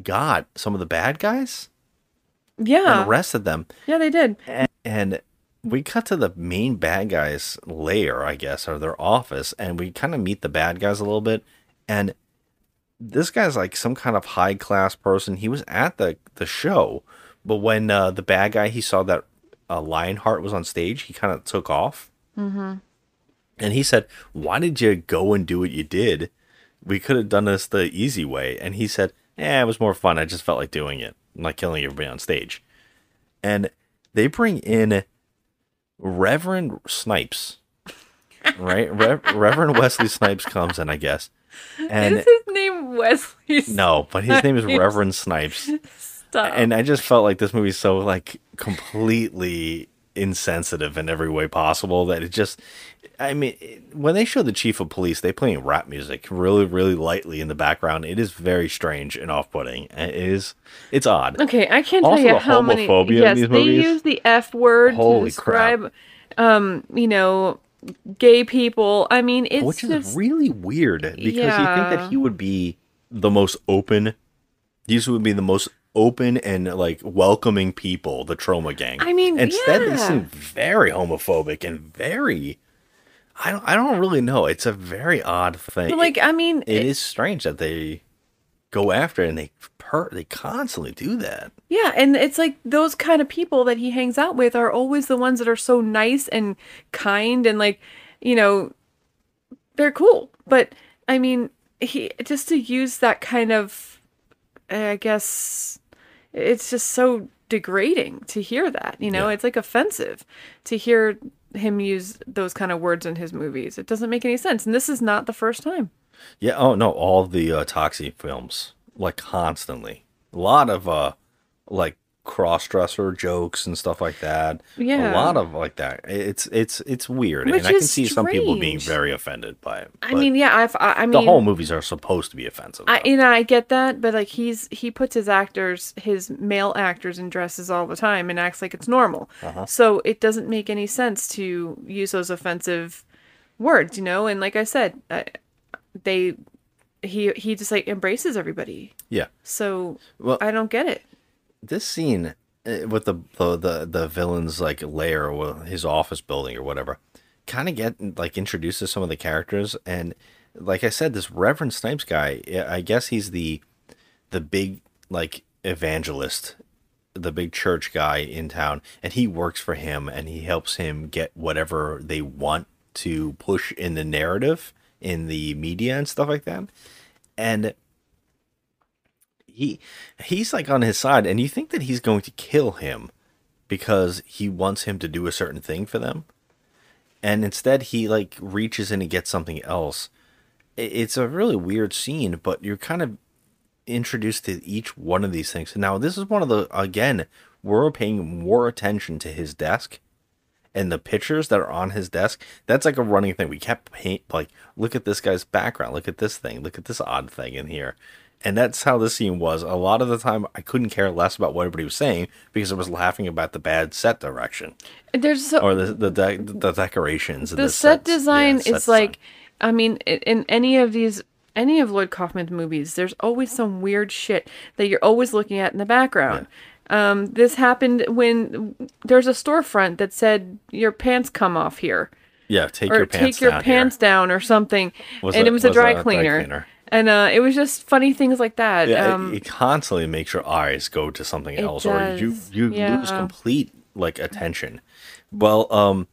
got some of the bad guys Yeah. and arrested them, Yeah, they did. and, and we cut to the main bad guys' lair, I guess, or their office, and we kind of meet the bad guys a little bit, and this guy's like some kind of high class person. He was at the the show, but when uh, the bad guy he saw that uh, Lionheart was on stage, he kind of took off, Mm-hmm. and he said, "Why did you go and do what you did? We could have done this the easy way." And he said, "Yeah, it was more fun. I just felt like doing it, like killing everybody on stage." And they bring in Reverend Snipes, right? Rev- Reverend Wesley Snipes comes in, I guess. And Is his name Wesley? Snipes? no, but his name is Reverend Snipes. Stop. And I just felt like this movie's so like completely insensitive in every way possible that it just I mean when they show the chief of police they playing rap music really really lightly in the background it is very strange and off-putting it is it's odd Okay, I can't Also, tell you how many. Yes, they movies. use the F word Holy to describe, um, you know, gay people. I mean, it's which is just really weird because you think that he would be the most open these would be the most open and like welcoming people the Troma gang I mean, instead they yeah. seem very homophobic and very i don't i don't really know it's a very odd thing But, like, I mean, it is strange that they go after it and they per they constantly do that Yeah, and it's like those kind of people that he hangs out with are always the ones that are so nice and kind and like, you know, they're cool. But I mean, he just to use that kind of I guess it's just so degrading to hear that, you know? It's like offensive to hear him use those kind of words in his movies. It doesn't make any sense. And this is not the first time. Yeah. Oh no, all the uh, Toxie films, like constantly. A lot of uh, like cross-dresser jokes and stuff like that. Yeah. a lot of like that. It's it's it's weird, Which and I can see some people being very offended by it. I mean, yeah, I've, I, I mean, the whole movies are supposed to be offensive. I, you know, I get that, but like he's he puts his actors, his male actors, in dresses all the time and acts like it's normal. Uh-huh. So it doesn't make any sense to use those offensive words, you know. And like I said, I, they he he just like embraces everybody. yeah. So Well- I don't get it. This scene uh, with the the the, villain's like lair or his office building or whatever kind of get like introduces some of the characters. And like i said this reverend snipes guy i guess he's the the big like evangelist the big church guy in town. And he works for him and he helps him get whatever they want to push in the narrative in the media and stuff like that. And he he's like on his side and you think that he's going to kill him because he wants him to do a certain thing for them? And instead he like reaches in and gets something else. It's a really weird scene but you're kind of introduced to each one of these things. Now this is one of the again we're paying more attention to his desk and the pictures that are on his desk. That's like a running thing. We kept paint like look at this guy's background. Look at this thing. Look at this odd thing in here and that's how this scene was. A lot of the time i couldn't care less about what everybody was saying because i was laughing about the bad set direction. There's so or the the, de- the decorations the, the set sets. design Yeah, set is like i mean in any of these any of lloyd kaufman's movies there's always some weird shit that you're always looking at in the background. Um, this happened when there's a storefront that said your pants come off here. Yeah take or your pants take your down pants down or something. Was and a- it was a was a dry dry cleaner, cleaner. And uh, it was just funny things like that yeah um, it, it constantly makes your eyes go to something else or you does, you lose complete like attention well um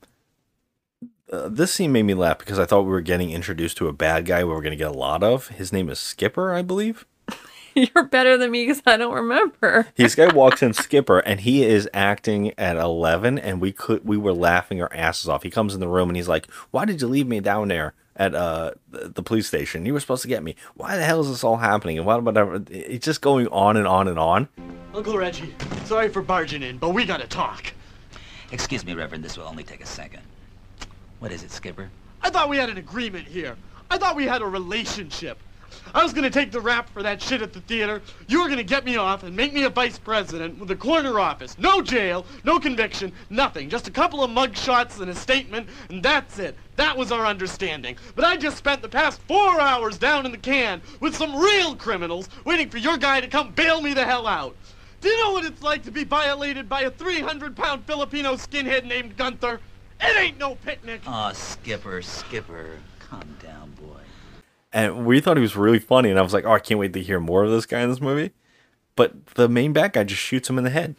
uh, this scene made me laugh because I thought we were getting introduced to a bad guy we were going to get a lot of. His name is Skipper, I believe. you're better than me because i don't remember This guy walks in Skipper and he is acting at 11 and we could we were laughing our asses off. He comes in the room and he's like, "Why did you leave me down there at uh the, the police station? You were supposed to get me. Why the hell is this all happening?" And what whatever it's just going on and on and on. Uncle Reggie, sorry for barging in, but we gotta talk. Excuse me, Reverend, this will only take a second. What is it, Skipper? I thought we had an agreement here. I thought we had a relationship. I was gonna take the rap for that shit at the theater. You were gonna get me off and make me a vice president with a corner office. No jail, no conviction, nothing. Just a couple of mug shots and a statement, and that's it. That was our understanding. But I just spent the past four hours down in the can with some real criminals waiting for your guy to come bail me the hell out. Do you know what it's like to be violated by a 300 pound Filipino skinhead named Gunther? It ain't no picnic. Aw, Skipper, Skipper. Calm down, boy. And we thought he was really funny and I was like, "Oh, I can't wait to hear more of this guy in this movie." But the main bad guy just shoots him in the head.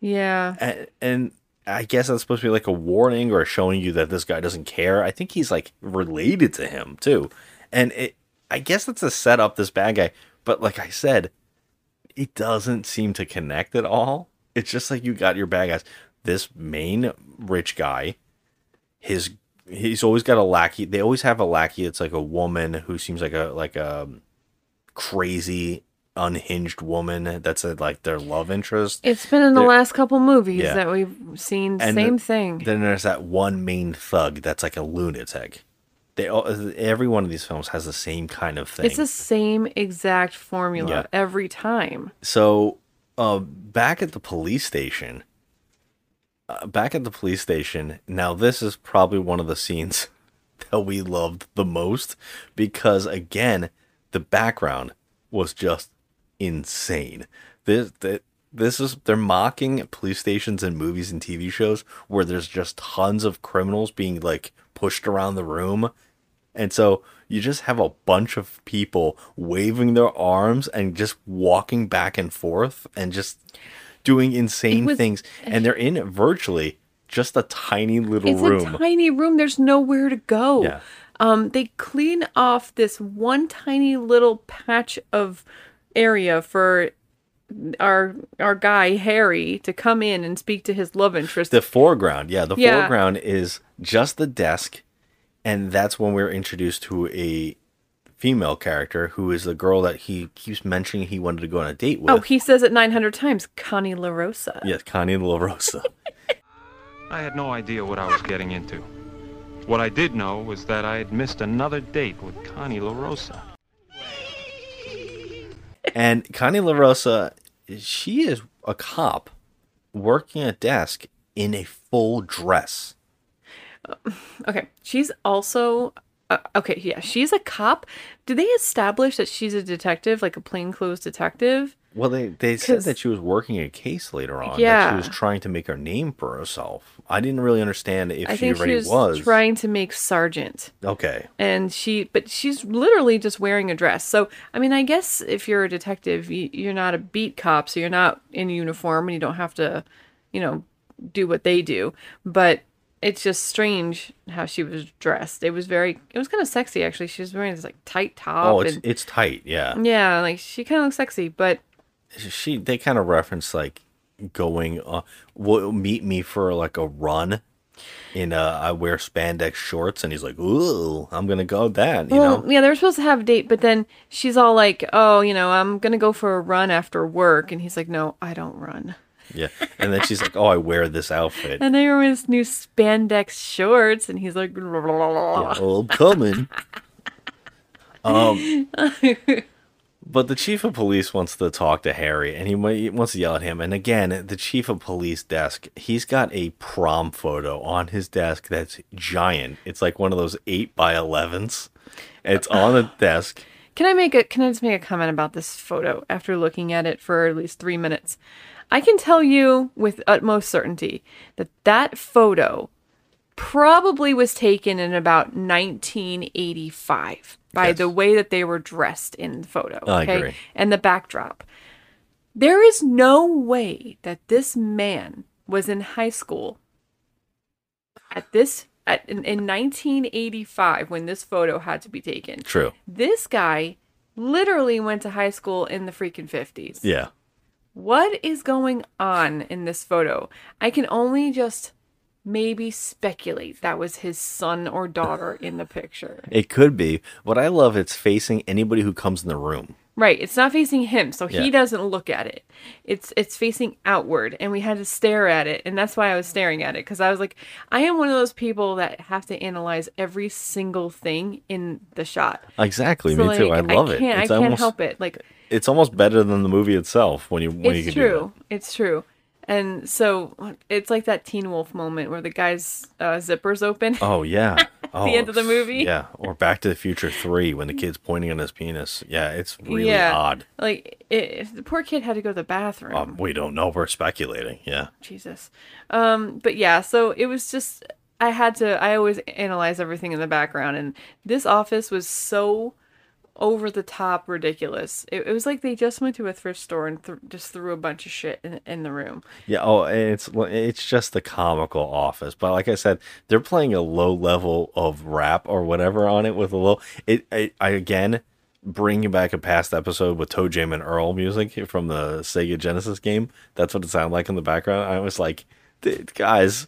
yeah and, and I guess that's supposed to be like a warning or showing you that this guy doesn't care. I think he's like related to him too, and it. I guess that's a setup. This bad guy, but like I said, it doesn't seem to connect at all. It's just like you got your bad guys. This main rich guy, his he's always got a lackey. They always have a lackey. It's like a woman who seems like a like a crazy unhinged woman. That's a, like their love interest. it's been in the They're- last couple movies Yeah. that we've seen And same the- thing Then there's that one main thug that's like a lunatic. They all, every one of these films has the same kind of thing. it's the same exact formula Yeah. every time so, uh, back at the police station, uh, back at the police station. Now, this is probably one of the scenes that we loved the most because, again, the background was just insane. This that this is they're mocking police stations and movies and TV shows where there's just tons of criminals being like pushed around the room. And so you just have a bunch of people waving their arms and just walking back and forth and just doing insane was- things. And they're in virtually just a tiny little it's room. a tiny room there's nowhere to go Yeah. um they clean off this one tiny little patch of area for our our guy harry to come in and speak to his love interest The foreground, yeah, the Yeah. foreground is just the desk, and that's when we're introduced to a female character who is the girl that he keeps mentioning he wanted to go on a date oh, with. Oh, he says it 900 times. Connie LaRosa. yes, Connie LaRosa. I had no idea what I was getting into. What I did know was that I had missed another date with Connie LaRosa. And Connie LaRosa, she is a cop working a desk in a full dress. Okay, she's also uh, okay. Yeah, she's a cop. Do they establish that she's a detective, like a plainclothes detective? Well, they, they said that she was working a case later on. That Yeah. she was trying to make her name for herself. I didn't really understand if I she think already she was, was. trying to make sergeant, Okay. and she, but she's literally just wearing a dress. So, I mean, I guess if you're a detective, you, you're not a beat cop, so you're not in uniform, and you don't have to, you know, do what they do. But it's just strange how she was dressed. It was very, it was kind of sexy actually. She was wearing this like tight top. Oh, it's and, it's tight. Yeah. yeah, like she kind of looks sexy, but She they kind of reference like going uh will meet me for like a run in uh I wear spandex shorts and he's like, "Ooh, I'm going to go that," you well, know. yeah, they're supposed to have a date, but then she's all like, "Oh, you know, I'm gonna go for a run after work," and he's like, "No, I don't run." Yeah. And then she's like, "Oh, I wear this outfit." And they were in his new spandex shorts, and he's like, Yeah, oh, I'm coming. Um, but the chief of police wants to talk to Harry, and he wants to yell at him. And again, the chief of police desk, he's got a prom photo on his desk that's giant. It's like one of those eight by elevens. It's on the desk. Can I make a can I just make a comment about this photo after looking at it for at least 3 minutes? I can tell you with utmost certainty that that photo probably was taken in about 1985 by Yes. the way that they were dressed in the photo, I okay? agree. And the backdrop. There is no way that this man was in high school at this at, in, in 1985 when this photo had to be taken. True. This guy literally went to high school in the freaking 50s. Yeah. What is going on in this photo? I can only just maybe speculate that was his son or daughter in the picture. It could be. What I love, it's facing anybody who comes in the room. Right, it's not facing him, so Yeah. he doesn't look at it. It's it's facing outward, and we had to stare at it, and that's why I was staring at it because I was like, I am one of those people that have to analyze every single thing in the shot. Exactly. So, me too. I love it. Can't, It's I can't almost, help it. Like It's almost better than the movie itself when you when you it's can do that. true. It's true. And so it's like that Teen Wolf moment where the guy's uh, zippers open. Oh yeah. Oh, the end of the movie. Yeah. Or Back to the Future Three when the kid's pointing on his penis. Yeah, it's really yeah. odd. Like it, the poor kid had to go to the bathroom. Um, we don't know. We're speculating. Yeah. Jesus. Um, but yeah, so it was just I had to I always analyze everything in the background and this office was so over the top ridiculous. It, it was like they just went to a thrift store and th- just threw a bunch of shit in, in the room. Yeah. Oh, it's it's just the comical office. But like I said, they're playing a low level of rap or whatever on it with a low. It. I, I again bringing back a past episode with ToeJam and Earl music from the Sega Genesis game. That's what it sounded like in the background. I was like, "Dude, guys.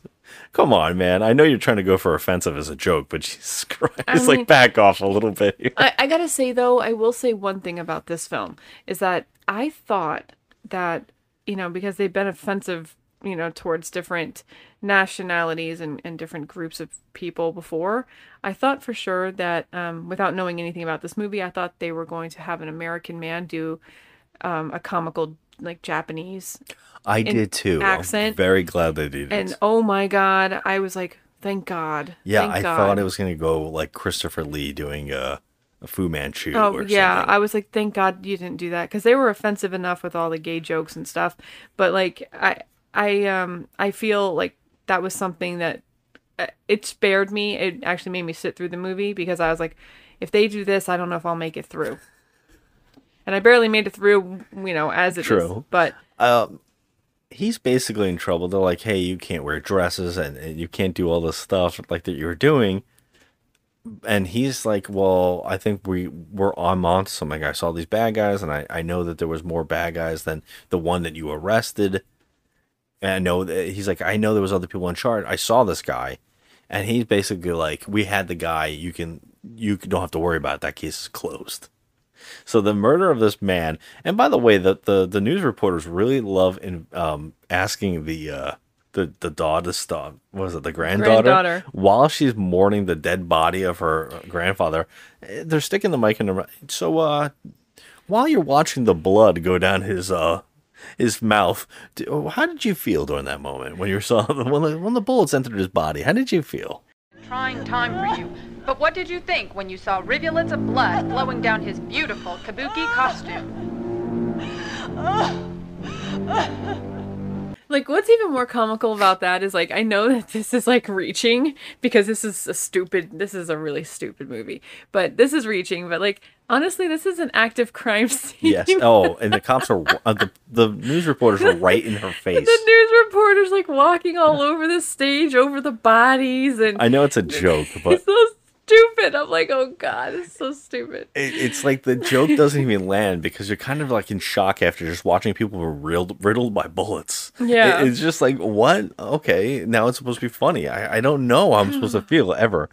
Come on, man. I know you're trying to go for offensive as a joke, but Jesus Christ, I mean- like back off a little bit. I, I gotta say though, I will say one thing about this film is that I thought that you know because they've been offensive, you know, towards different nationalities and, and different groups of people before. I thought for sure that um, without knowing anything about this movie, I thought they were going to have an American man do um, a comical like Japanese. I did too. Accent. I'm very glad they did it. And oh my god, I was like, thank God. Yeah, thank I God. thought it was gonna go like Christopher Lee doing a, a Fu Manchu. Oh or yeah, something. I was like, thank God you didn't do that because they were offensive enough with all the gay jokes and stuff. But like, I, I, um, I feel like that was something that uh, it spared me. It actually made me sit through the movie because I was like, if they do this, I don't know if I'll make it through. And I barely made it through, you know, as it is. True. But Um, he's basically in trouble. They're like, "Hey, you can't wear dresses and, and you can't do all this stuff like that you were doing." And he's like, "Well, I think we we're on onto something. I saw these bad guys, and I I know that there was more bad guys than the one that you arrested." And I know that he's like, "I know there was other people in charge. I saw this guy." And he's basically like, "We had the guy. You can you don't have to worry about it. that case is closed. So the murder of this man, and by the way, the the, the news reporters really love in um, asking the uh, the the daughter stop was it the granddaughter, Granddaughter. while she's mourning the dead body of her grandfather. eh, They're sticking the mic in her. So uh, while you're watching the blood go down his uh his mouth, how did you feel during that moment when you saw when the, when the bullets entered his body? How did you feel? Trying time for you. But what did you think when you saw rivulets of blood flowing down his beautiful kabuki costume? Like, what's even more comical about that is like, I know that this is like reaching because this is a stupid, this is a really stupid movie, but this is reaching. But like, honestly, this is an active crime scene. Yes. Oh, and the cops are uh, the the news reporters are right in her face. the news reporters like walking all over the stage, over the bodies, and I know it's a joke, but it's stupid. I'm like, oh god, it's so stupid. it, it's like the joke doesn't even land because you're kind of like in shock after just watching people were riddled, riddled by bullets. Yeah. It- it's just like what? Okay, now it's supposed to be funny. I, I don't know how I'm supposed to feel ever.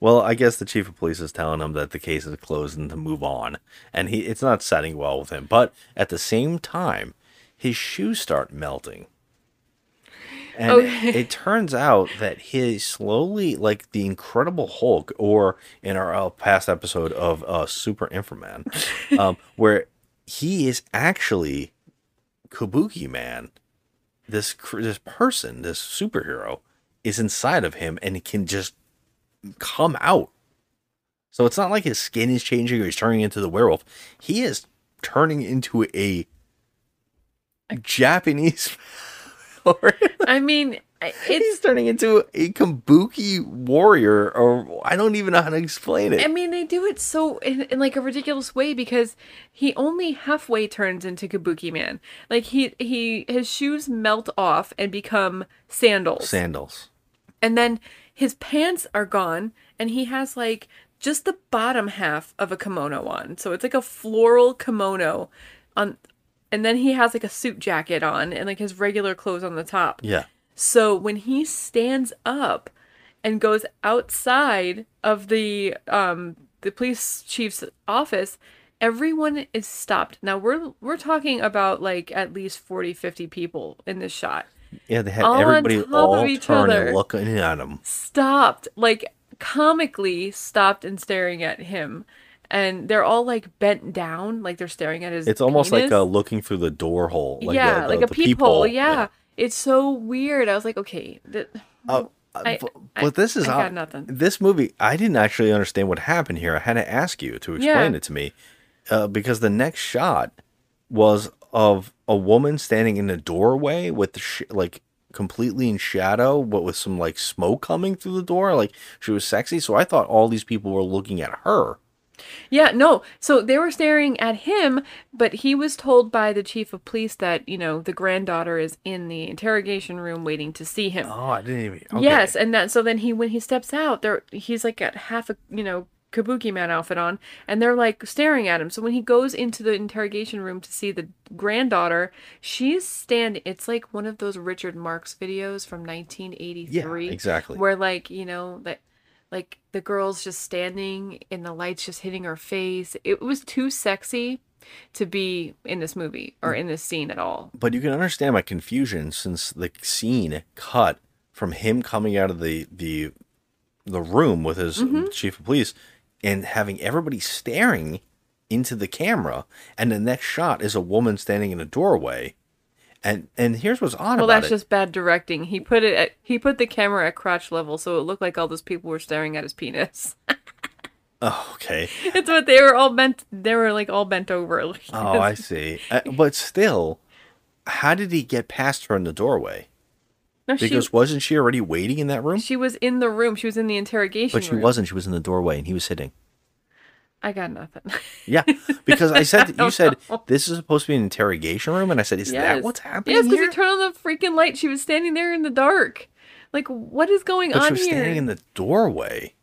Well, I guess the chief of police is telling him that the case is closed and to move on, and he it's not setting well with him. But at the same time, his shoes start melting. And Okay. it turns out that he slowly, like the Incredible Hulk, or in our uh, past episode of uh, Super Inframan, um, where he is actually Kabuki Man. This this person, this superhero, is inside of him and can just come out. So it's not like his skin is changing or he's turning into the werewolf. He is turning into a Japanese. I mean, He's turning into a kabuki warrior, or I don't even know how to explain it. I mean, they do it so in, in like a ridiculous way because he only halfway turns into Kabuki Man. Like he he his shoes melt off and become sandals. Sandals. and then his pants are gone and he has like just the bottom half of a kimono on so it's like a floral kimono on and then he has like a suit jacket on and like his regular clothes on the top Yeah. so when he stands up and goes outside of the um the police chief's office everyone is stopped now we're we're talking about like at least 40 50 people in this shot Yeah, they had All everybody top of all each other. looking at him. stopped like comically stopped and staring at him and they're all like bent down like they're staring at his It's almost like penis. uh, looking through the door hole. Like yeah the, the, like a the peephole yeah. it's so weird i was like okay th- Uh, I, but, but this is I how got nothing this movie. I didn't actually understand what happened here. I had to ask you to explain Yeah. it to me, uh, because the next shot was of a woman standing in a doorway with the sh- like completely in shadow, but with some like smoke coming through the door. Like she was sexy, so I thought all these people were looking at her. Yeah, no. So they were staring at him, but he was told by the chief of police that, you know, the granddaughter is in the interrogation room waiting to see him. Oh, I didn't even. Okay. Yes, and that so then he when he steps out, there he's like got half a, you know, kabuki man outfit on and they're like staring at him. So when he goes into the interrogation room to see the granddaughter, she's standing it's like one of those Richard Marx videos from 1983 Yeah, exactly. where like, you know, that like the girl's just standing and the lights just hitting her face. It was too sexy to be in this movie or in this scene at all. But you can understand my confusion since the scene cut from him coming out of the the the room with his Mhm. chief of police and having everybody staring into the camera, and the next shot is a woman standing in a doorway. And and here's what's odd Well, that's it. just bad directing. He put it at, he put the camera at crotch level, so it looked like all those people were staring at his penis. Oh, okay. it's what they were all bent. They were like all bent over. Like, Oh, I see. Uh, but still, how did he get past her in the doorway? No, she- because wasn't she already waiting in that room? she was in the room. She was in the interrogation But she room. wasn't. She was in the doorway, and he was sitting. I got nothing. Yeah, because I said you said know. this is supposed to be an interrogation room, and I said, "Is that what's happening Yes, because you he turned on the freaking light. She was standing there in the dark. Like, what is going but on she was here? standing in the doorway.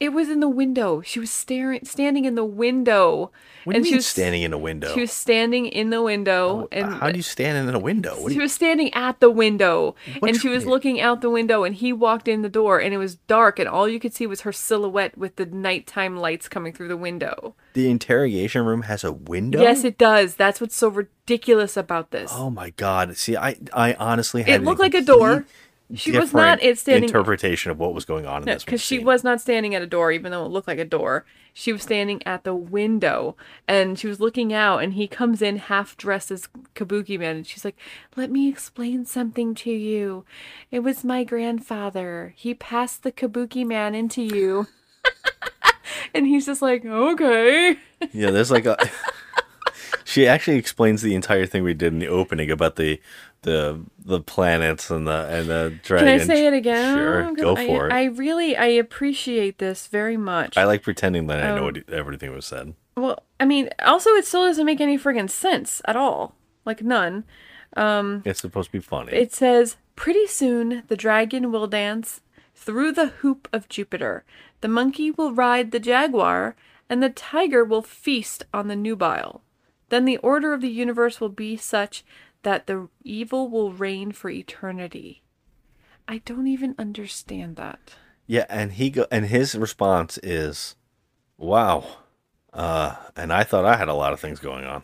It was in the window. She was staring, standing in the window. What do and you she mean was standing in a window? She was standing in the window, and How do you stand in a window? What she you, was standing at the window, What and she was mean? looking out the window, and he walked in the door, and it was dark, and all you could see was her silhouette with the nighttime lights coming through the window. the interrogation room has a window? Yes, it does. That's what's so ridiculous about this. Oh my god. See, I I honestly had it looked like a door. She was not standing interpretation of what was going on in No, this because she was not standing at a door, even though it looked like a door. She was standing at the window, and she was looking out. And he comes in half dressed as Kabuki Man, and she's like, "Let me explain something to you. It was my grandfather. He passed the Kabuki Man into you." and he's just like, "Okay." Yeah, there's like a. she actually explains the entire thing we did in the opening about the the the planets and the and the dragon. Can. I say it again? Sure, go I, for it. I really, I appreciate this very much. I like pretending that I know Um, what everything was said. Well, I mean, also it still doesn't make any friggin' sense at all. Like none. Um It's supposed to be funny. it says pretty soon the dragon will dance through the hoop of Jupiter. The monkey will ride the jaguar and the tiger will feast on the nubile. Then the order of the universe will be such that the evil will reign for eternity. I don't even understand that. Yeah, and he go and his response is, "Wow," uh, and I thought I had a lot of things going on,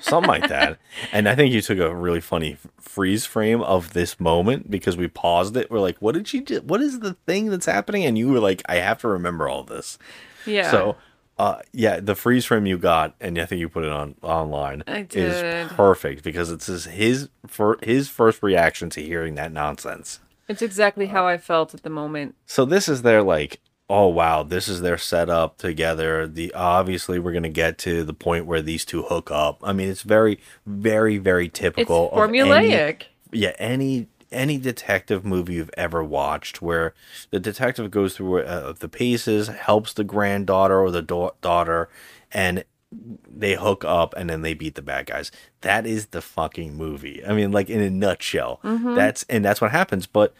something like that. And I think you took a really funny freeze frame of this moment because we paused it. We're like, "What did she do? What is the thing that's happening?" And you were like, "I have to remember all this." Yeah. So, uh, yeah, the freeze frame you got, and I think you put it on online, is perfect because it's his his, fir- his first reaction to hearing that nonsense. It's exactly how I felt at the moment. So this is their like, oh wow, this is their setup together. The obviously we're gonna get to the point where these two hook up. I mean, it's very, very, very typical. It's of any- formulaic. yeah, any any detective movie you've ever watched, where the detective goes through uh, the paces, helps the granddaughter or the da- daughter, and they hook up and then they beat the bad guys. That is the fucking movie. I mean, like in a nutshell. Mhm. That's and that's what happens. But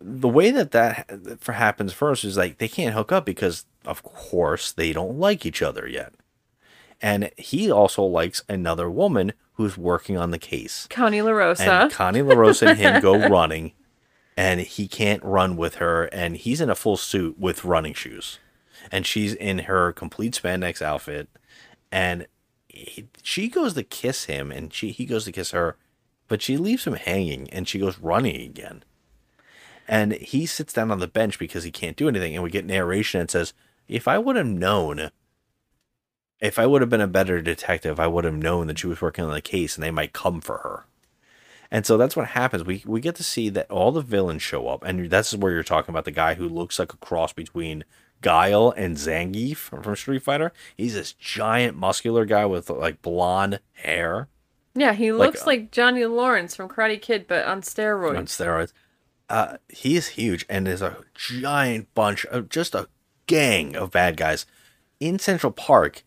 the way that that for happens first is like they can't hook up because of course they don't like each other yet. And he also likes another woman who's working on the case. Connie LaRosa. And Connie LaRosa and him go running, and he can't run with her, and he's in a full suit with running shoes, and she's in her complete spandex outfit, and he, she goes to kiss him, and she he goes to kiss her, but she leaves him hanging, and she goes running again, and he sits down on the bench because he can't do anything, and we get narration and says, "If I would have known." If I would have been a better detective, I would have known that she was working on the case and they might come for her. And so that's what happens. We we get to see that all the villains show up, and that's where you're talking about the guy who looks like a cross between Guile and Zangief from, Street Fighter. He's this giant, muscular guy with like blonde hair Yeah, he Like, looks like Johnny Lawrence from Karate Kid, but on steroids. on steroids. Uh, he is huge, and there's a giant bunch of just a gang of bad guys in Central Park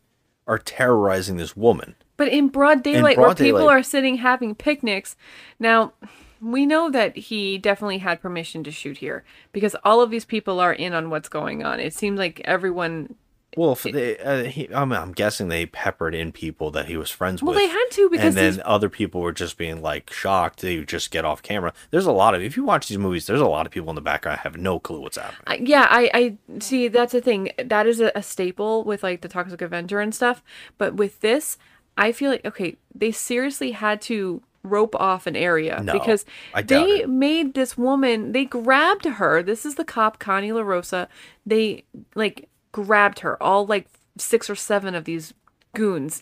are terrorizing this woman. But in broad daylight, broad where people are sitting having picnics. Now, we know that he definitely had permission to shoot here because all of these people are in on what's going on. It seems like everyone. Well, they, uh, he, I'm, I'm guessing they peppered in people that he was friends Well, with. they had to because and then these- other people were just being like shocked to just get off camera. There's a lot of if you watch these movies, there's a lot of people in the background I have no clue what's happening. I- yeah, I, I see. That's the thing. That is a, a staple with like the Toxic Avenger and stuff. But with this, I feel like okay, they seriously had to rope off an area No, because I they made this woman. They grabbed her. This is the cop Connie LaRosa. They like grabbed her. All like six or seven of these goons,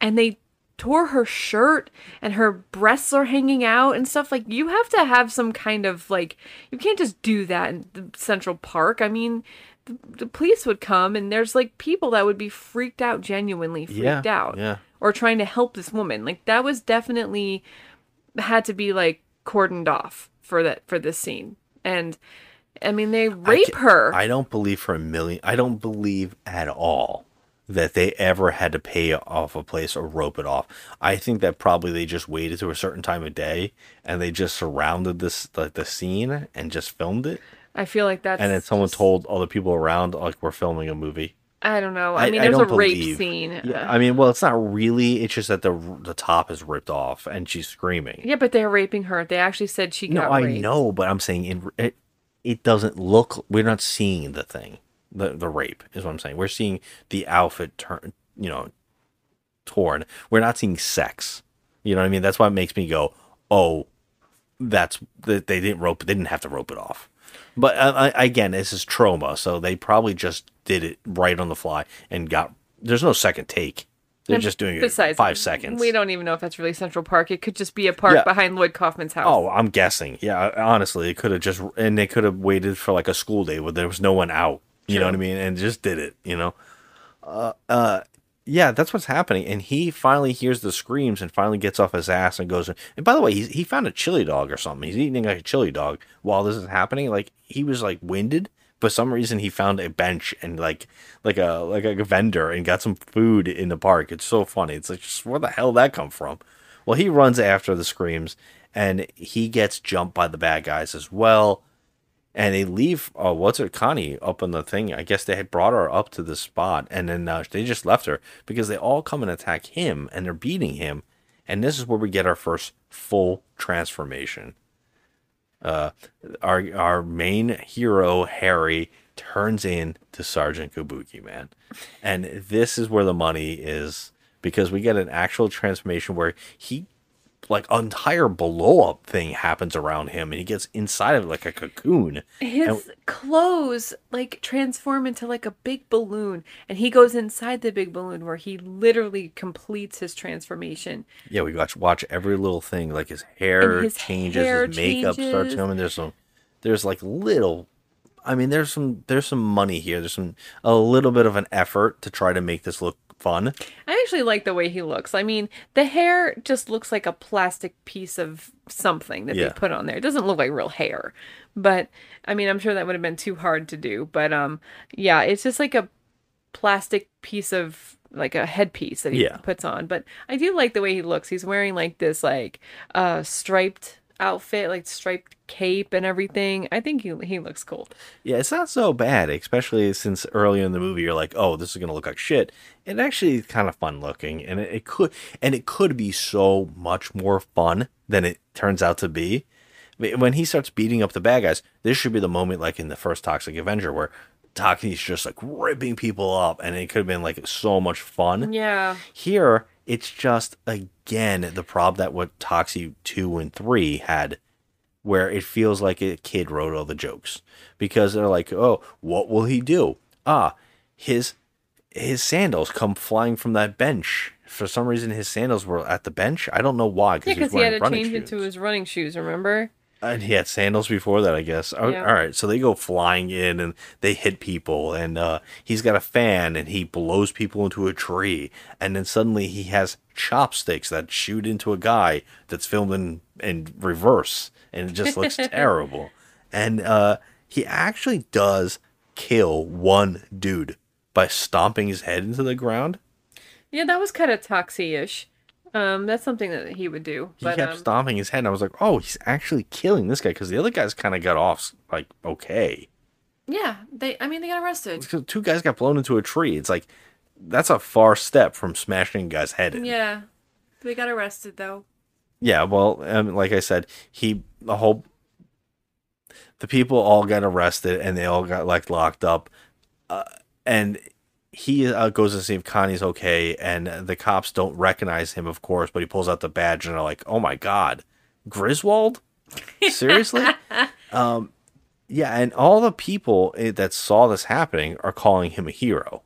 and they tore her shirt and her breasts are hanging out and stuff like you have to have some kind of like you can't just do that in the central park i mean the, the police would come and there's like people that would be freaked out genuinely freaked Yeah, out yeah. or trying to help this woman like that was definitely had to be like cordoned off for that for this scene and i mean they rape ca- her I don't believe for a million. I don't believe at all that they ever had to pay off a place or rope it off. I think that probably they just waited to a certain time of day and they just surrounded this like the scene and just filmed it. I feel like that's. and then someone told all the people around like we're filming a movie. I don't know. I, mean, there's a don't rape believe- scene. Yeah, I mean, well, it's not really. It's just that the the top is ripped off and she's screaming. yeah, but they're raping her. They actually said she No, I raped. know, but I'm saying in, it doesn't look. We're not seeing the thing, the the rape is what I'm saying. We're seeing the outfit turn, you know, torn. We're not seeing sex. You know what I mean? That's why it makes me go, oh, that's that they didn't rope. They didn't have to rope it off. But uh, again, this is Troma, so they probably just did it right on the fly and got. There's no second take. They're And just doing it besides, five seconds. We don't even know if that's really Central Park. It could just be a park Yeah. behind Lloyd Kaufman's house. Oh, I'm guessing. Yeah, honestly, it could have just and they could have waited for like a school day where there was no one out. You know what I mean? And just did it. You know. Uh, uh, yeah, that's what's happening. And he finally hears the screams and finally gets off his ass and goes. And by the way, he's, he found a chili dog or something. He's eating like a chili dog while this is happening. Like he was like winded. For some reason, he found a bench and like like a like a vendor and got some food in the park. It's so funny. It's like just where the hell that come from? Well, he runs after the screams and he gets jumped by the bad guys as well. And they leave, uh, what's it, Connie up on the thing. I guess they had brought her up to the spot and then uh, they just left her because they all come and attack him and they're beating him. And this is where we get our first full transformation. Uh, our our main hero Harry turns into Sergeant Kabuki man, and this is where the money is because we get an actual transformation where he like an entire blow up thing happens around him and he gets inside of it like a cocoon. His And- clothes like transform into like a big balloon, and he goes inside the big balloon where he literally completes his transformation. yeah, we watch watch every little thing like his hair his changes, hair his makeup starts changes. coming. There's some, there's like little. I mean, there's some there's some money here. There's some a little bit of an effort to try to make this look fun. I actually like the way he looks. I mean, the hair just looks like a plastic piece of something that Yeah. they put on there. It doesn't look like real hair. But I mean, I'm sure that would have been too hard to do. But um yeah, it's just like a plastic piece of like a headpiece that he Yeah. puts on. But I do like the way he looks. He's wearing like this like uh striped outfit, like striped cape and everything. I think he he looks cool. Yeah, it's not so bad, especially since earlier in the movie you're like, "Oh, this is gonna look like shit." It actually is kind of fun looking, and it, it could and it could be so much more fun than it turns out to be. When he starts beating up the bad guys, this should be the moment, like in the first Toxic Avenger, where Toxie's just like ripping people up, and it could have been like so much fun. Yeah. Here, it's just again the problem that what Toxie two and three had, where it feels like a kid wrote all the jokes because they're like, oh, what will he do? Ah, his his sandals come flying from that bench. For some reason, his sandals were at the bench. I don't know why. Yeah, Because he had to change into his running shoes, remember? and he had sandals before that, I guess. Yeah. All right, so they go flying in and they hit people, and uh, he's got a fan and he blows people into a tree, and then suddenly he has chopsticks that shoot into a guy that's filmed in in reverse, and it just looks terrible. And uh, he actually does kill one dude by stomping his head into the ground. Yeah, that was kind of Toxie-ish. Um, that's something that he would do. He But kept um, stomping his head, and I was like, "Oh, he's actually killing this guy," because the other guys kind of got off like okay. yeah, they. I mean, they got arrested. Because two guys got blown into a tree. It's like that's a far step from smashing a guy's head in. Yeah, they got arrested though. Yeah, well, um, like I said, he the whole the people all got arrested and they all got like locked up, uh, and he uh, goes to see if Connie's okay, and the cops don't recognize him, of course, but he pulls out the badge and they're like, "Oh my god, Griswold, seriously?" um, yeah, and all the people eh, that saw this happening are calling him a hero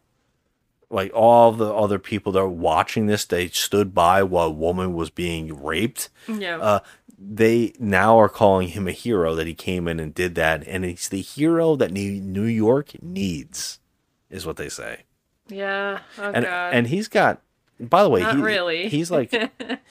like all the other people that are watching this, they stood by while a woman was being raped. Yeah. Uh, they now are calling him a hero that he came in and did that, and he's the hero that New New York needs, is what they say. Yeah. Oh and god. and he's got. By the way, Not he, really. he's like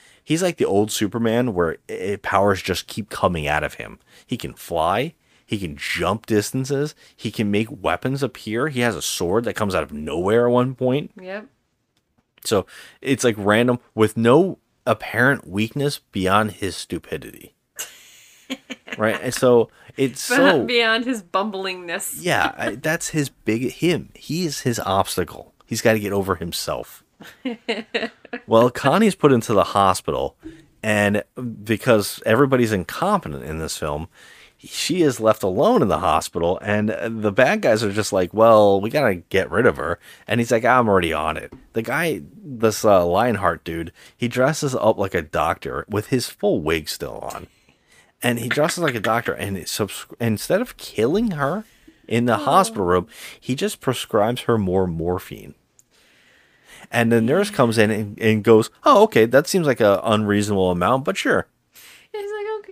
he's like the old Superman where eh, powers just keep coming out of him. He can fly. He can jump distances. He can make weapons appear. He has a sword that comes out of nowhere at one point. Yep. So it's like random with no apparent weakness beyond his stupidity. right? And so it's so beyond his bumblingness. yeah, that's his big him. He is his obstacle. He's got to get over himself. Well, Connie's put into the hospital, and because everybody's incompetent in this film, she is left alone in the hospital, and the bad guys are just like, "Well, we gotta get rid of her," and he's like, "I'm already on it." The guy, this uh, Lionheart dude, he dresses up like a doctor with his full wig still on, and he dresses like a doctor, and subs- instead of killing her in the hospital room, he just prescribes her more morphine. And the nurse comes in and, and goes, "Oh, okay, that seems like an unreasonable amount, but sure."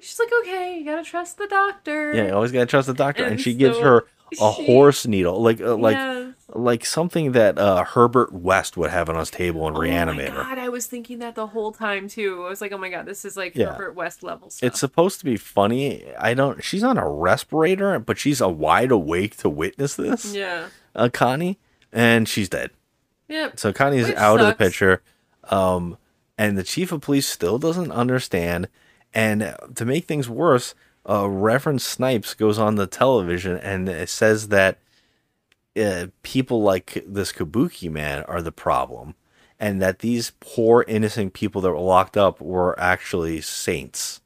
He's like, okay. She's like, okay, you gotta trust the doctor. Yeah, you always gotta trust the doctor. And, And she gives her a she- horse needle, like uh, like Yes. like something that uh, Herbert West would have on his table and Oh my god, I was thinking that the whole time too. I was like, oh my god, this is like Yeah. Herbert West level stuff. It's supposed to be funny. I don't. She's on a respirator, but she's a wide awake to witness this. Yeah. Uh, Connie, and she's dead. Yep. So Connie's Which out of the picture, um, and the chief of police still doesn't understand. And to make things worse, uh, Reverend Snipes goes on the television and it says that uh, people like this Kabuki man are the problem, and that these poor innocent people that were locked up were actually saints.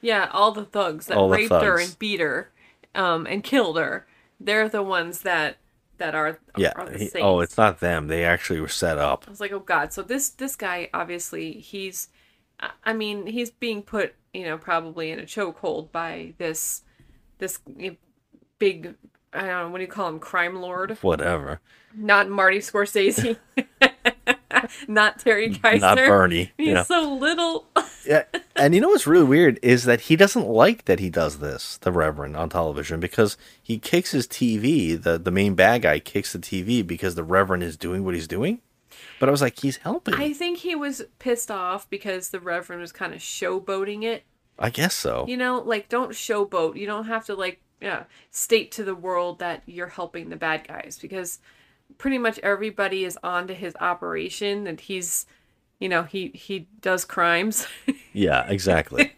Yeah, all the thugs that All raped her and beat her, um, and killed her. They're the ones that that are Yeah. Are the he- oh, it's not them. They actually were set up. I was like, oh god. So this this guy obviously he's, I- I mean he's being put you know probably in a chokehold by this this big I don't know what do you call him crime lord. Whatever. Not Marty Scorsese. Not Terry Kaiser. Not Bernie, He's yeah. so little. yeah, and you know what's really weird is that he doesn't like that he does this, the Reverend, on television because he kicks his TV. the The main bad guy kicks the TV because the Reverend is doing what he's doing. But I was like, he's helping. I, think he was pissed off because the Reverend was kind of showboating it. I guess so. You know, like don't showboat. You don't have to like yeah, state to the world that you're helping the bad guys because pretty much everybody is onto his operation and he's you know, he he does crimes. Yeah, exactly.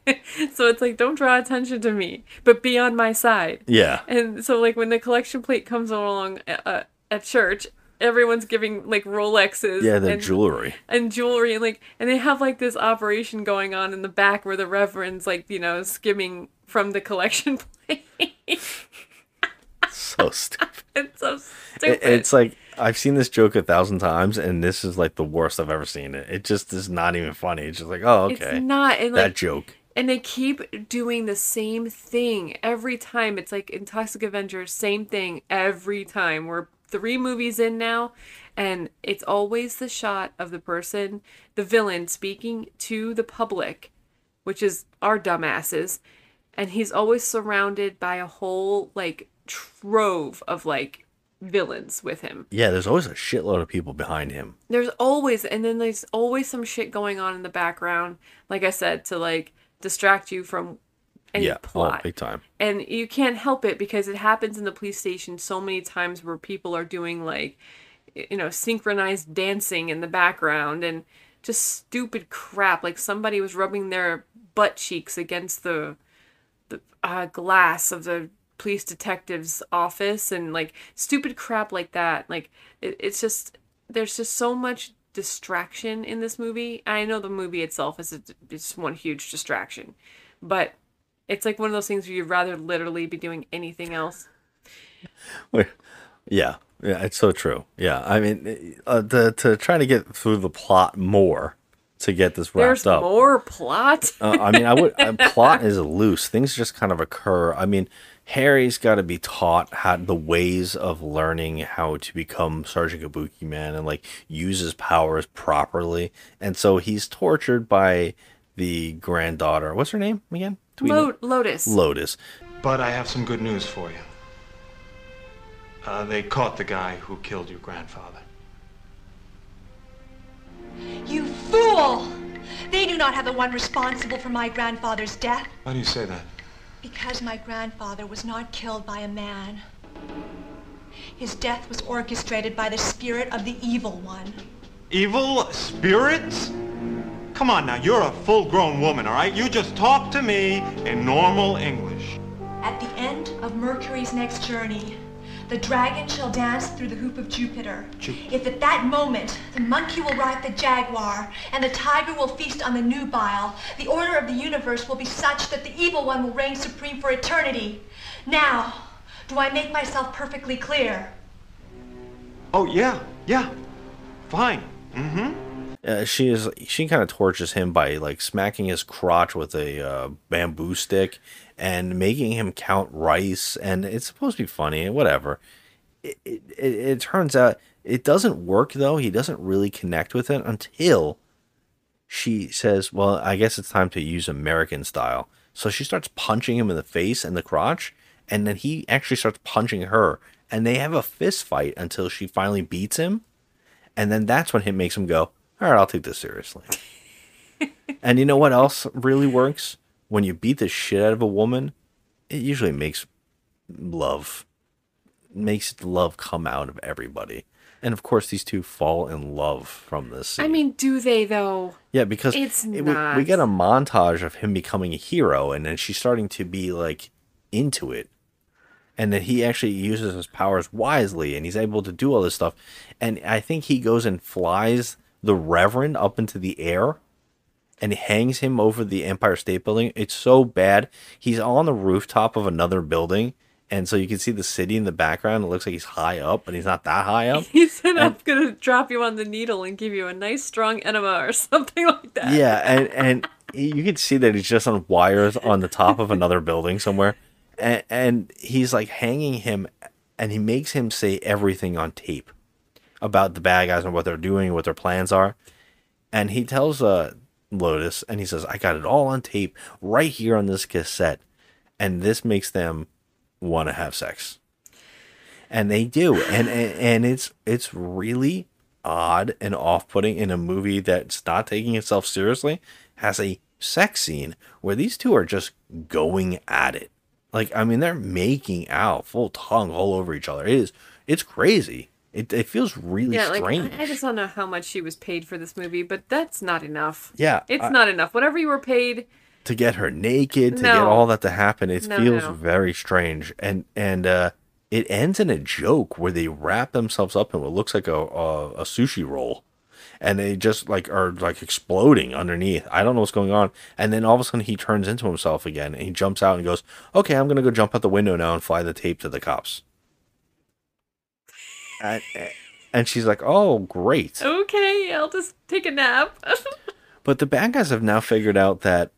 so it's like don't draw attention to me, but be on my side. Yeah. And so like when the collection plate comes along uh, at church, everyone's giving like Rolexes Yeah, the and- jewelry. and jewelry and like and they have like this operation going on in the back where the reverend's like you know skimming from the collection plate So stupid. it's so It- it's like I've seen this joke a thousand times, and this is like the worst I've ever seen it. It just is not even funny. It's just like, oh, It's okay, not, and, that like- joke. and they keep doing the same thing every time it's like in toxic avengers same thing every time we're three movies in now and it's always the shot of the person the villain speaking to the public which is our dumbasses and he's always surrounded by a whole like trove of like villains with him Yeah, there's always a shitload of people behind him. there's always and then there's always some shit going on in the background like i said to like distract you from any yeah, plot. oh, big time. and you can't help it because it happens in the police station so many times where people are doing like you know synchronized dancing in the background and just stupid crap. Like somebody was rubbing their butt cheeks against the the uh, glass of the police detective's office and like stupid crap like that. Like it, it's just there's just so much distraction in this movie. I know the movie itself is a, is one huge distraction but it's like one of those things where you'd rather literally be doing anything else Yeah, yeah, it's so true. Yeah, I mean, uh, to to try to get through the plot more to get this wrapped there's up. more plot uh, I mean, I would. Uh, plot is loose. Things just kind of occur. I mean, Harry's got to be taught how the ways of learning how to become Sergeant Kabuki Man and like use his powers properly. And so he's tortured by the granddaughter. What's her name again? Do know? Lo- lotus Lotus. But I have some good news for you. Uh, they caught the guy who killed your grandfather. You fool! They do not have the one responsible for my grandfather's death Why do you say that? because my grandfather was not killed by a man. His death was orchestrated by the spirit of the evil one. Evil spirits? Come on now, you're a full-grown woman, all right? You just talk to me in normal English. At the end of Mercury's next journey, the dragon shall dance through the hoop of Jupiter. If at that moment the monkey will ride the jaguar and the tiger will feast on the nubile, the order of the universe will be such that the evil one will reign supreme for eternity. Now, do I make myself perfectly clear? Oh, yeah, yeah. Fine. Mm-hmm. Uh, she is she kind of tortures him by like smacking his crotch with a uh, bamboo stick and making him count rice and it's supposed to be funny whatever. It, it, it, it turns out it doesn't work though. He doesn't really connect with it until she says well i guess it's time to use american style. So she starts punching him in the face and the crotch and then he actually starts punching her and they have a fist fight until she finally beats him and then that's when it makes him go all right, I'll take this seriously. and you know what else really works? When you beat the shit out of a woman, it usually makes love, makes love come out of everybody. And of course, these two fall in love from this. Scene. I mean, do they though? Yeah, because It's it- we, not. we get a montage of him becoming a hero, and then she's starting to be like into it, and then he actually uses his powers wisely, and he's able to do all this stuff. And I think he goes and flies the Reverend up into the air, and hangs him over the Empire State Building. It's so bad. He's on the rooftop of another building. And so you can see the city in the background. It looks like he's high up, but he's not that high up. He said, And- "I'm gonna drop you on the needle and give you a nice strong enema or something like that." Yeah, and and you can see that he's just on wires on the top of another building somewhere, and, and he's like hanging him, and he makes him say everything on tape about the bad guys and what they're doing, what their plans are, and he tells uh Lotus, and he says, "I got it all on tape right here on this cassette," and this makes them want to have sex. And they do. And, and and it's it's really odd and off-putting in a movie that's not taking itself seriously has a sex scene where these two are just going at it. Like i mean they're making out full tongue all over each other. It is it's crazy it, it feels really yeah, strange I I just don't know how much she was paid for this movie, but that's not enough. Yeah, it's I- not enough. Whatever you were paid, to get her naked to get all that to happen it No, feels no. very strange and and uh it ends in a joke where they wrap themselves up in what looks like a a, a sushi roll and they just like are like exploding underneath i don't know what's going on and then all of a sudden he turns into himself again and he jumps out and goes okay i'm gonna go jump out the window now and fly the tape to the cops and, and she's like oh great okay, I'll just take a nap. But the bad guys have now figured out that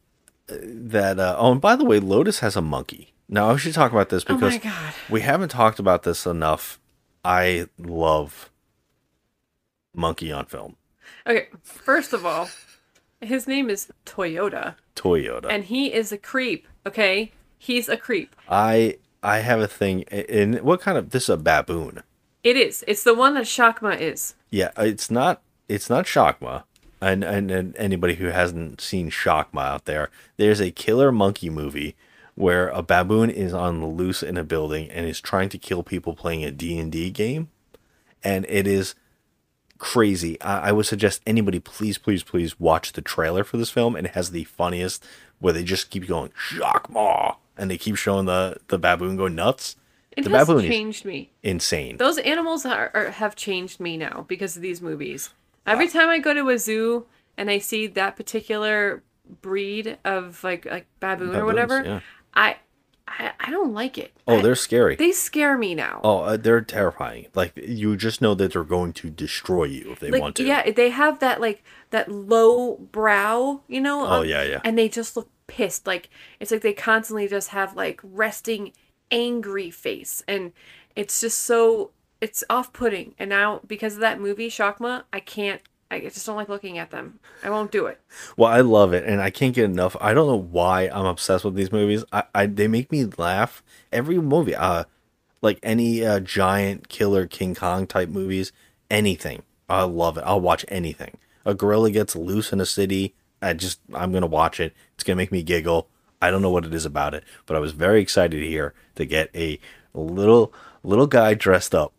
that uh, oh, and by the way, Lotus has a monkey. Now I should talk about this Oh because God. we haven't talked about this enough. I love monkey on film. okay, first of all, his name is Toyota, Toyota. and he is a creep. Okay, he's a creep. I I have a thing. In what kind of this is a baboon? It is. It's the one that Shakma is. Yeah, it's not. It's not Shakma. And, and and anybody who hasn't seen Shakma out there, there's a killer monkey movie where a baboon is on the loose in a building and is trying to kill people playing a D&D game, and it is crazy. I, I would suggest anybody please please please watch the trailer for this film. And it has the funniest where they just keep going Shakma and they keep showing the the baboon go nuts. It the has baboon changed me. insane. Those animals are, are have changed me now because of these movies. Every time I go to a zoo and I see that particular breed of like like baboon or whatever, yeah. I, I I don't like it. Oh, they're scary. They scare me now. Oh, uh, they're terrifying. Like you just know that they're going to destroy you if they like want to. yeah, they have that like that low brow, you know. Oh, um, yeah, yeah. And they just look pissed. Like it's like they constantly just have like resting angry face, and it's just so it's off putting. And now because of that movie Shakma, I can't. I just don't like looking at them. I won't do it. Well, I love it, and I can't get enough. I don't know why I'm obsessed with these movies. I, I they make me laugh every movie. Uh, like any uh, giant killer King Kong type movies, anything. I love it. I'll watch anything. A gorilla gets loose in a city. I just I'm gonna watch it. It's gonna make me giggle. I don't know what it is about it, but I was very excited here to get a little little guy dressed up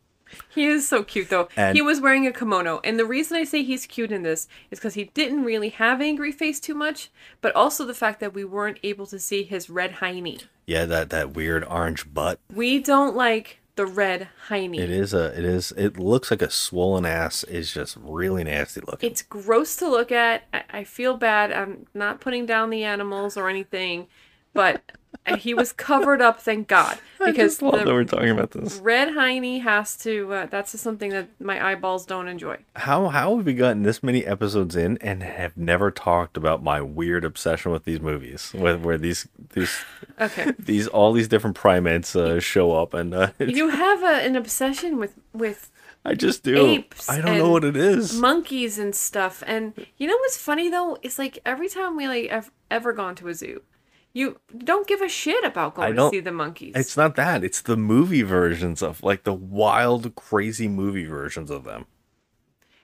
He is so cute though. And- he was wearing a kimono, and the reason I say he's cute in this is because he didn't really have angry face too much, but also the fact that we weren't able to see his red hiney. Yeah, that that weird orange butt. We don't like the red hiney. It is a. It is. It looks like a swollen ass. Is just really nasty looking. It's gross to look at. I, I feel bad. I'm not putting down the animals or anything, but he was covered up. Thank God, I because just love the that we're talking about this. red hiney has to. Uh, that's just something that my eyeballs don't enjoy. How how have we gotten this many episodes in and have never talked about my weird obsession with these movies, where where these these Okay. these all these different primates uh, show up and uh, You have a, an obsession with with I just do. apes. I don't know what it is. Monkeys and stuff. And you know what's funny though? It's like every time we like ever, ever gone to a zoo, you don't give a shit about I going to see the monkeys. It's not that. It's the movie versions of like the wild, crazy movie versions of them.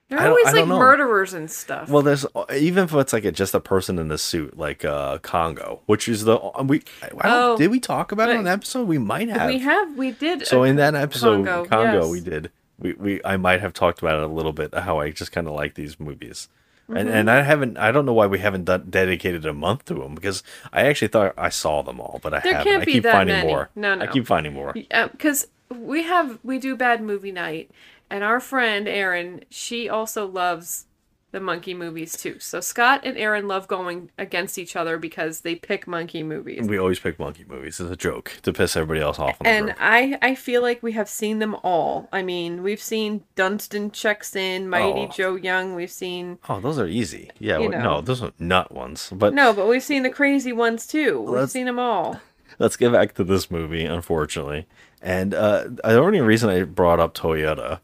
They're always like murderers and stuff. Well, there's uh, even if it's like a, just a person in a suit, like uh, Congo, which is the uh, we. I don't, Oh, did we talk about it on an episode? We might have. we have we did. So in uh, that episode, Congo, Congo, yes. we did. We, we I might have talked about it a little bit how I just kind of like these movies. And Mhm. and I haven't I don't know why we haven't done, dedicated a month to them because I actually thought I saw them all, but I There haven't. can't I be keep that finding many. more. No, no. I keep finding more. because we have we do bad movie night, and our friend Erin, she also loves the monkey movies too. So Scott and Erin love going against each other because they pick monkey movies. We always pick monkey movies as a joke to piss everybody else off on And. I, I feel like we have seen them all. I mean, we've seen Dunston checks in, Mighty Oh. Joe Young. We've seen Oh, those are easy. Yeah, well, no, those are nut ones. But no, but we've seen the crazy ones too. We've Let's- seen them all. let's get back to this movie, unfortunately. And uh, the only reason I brought up Toyota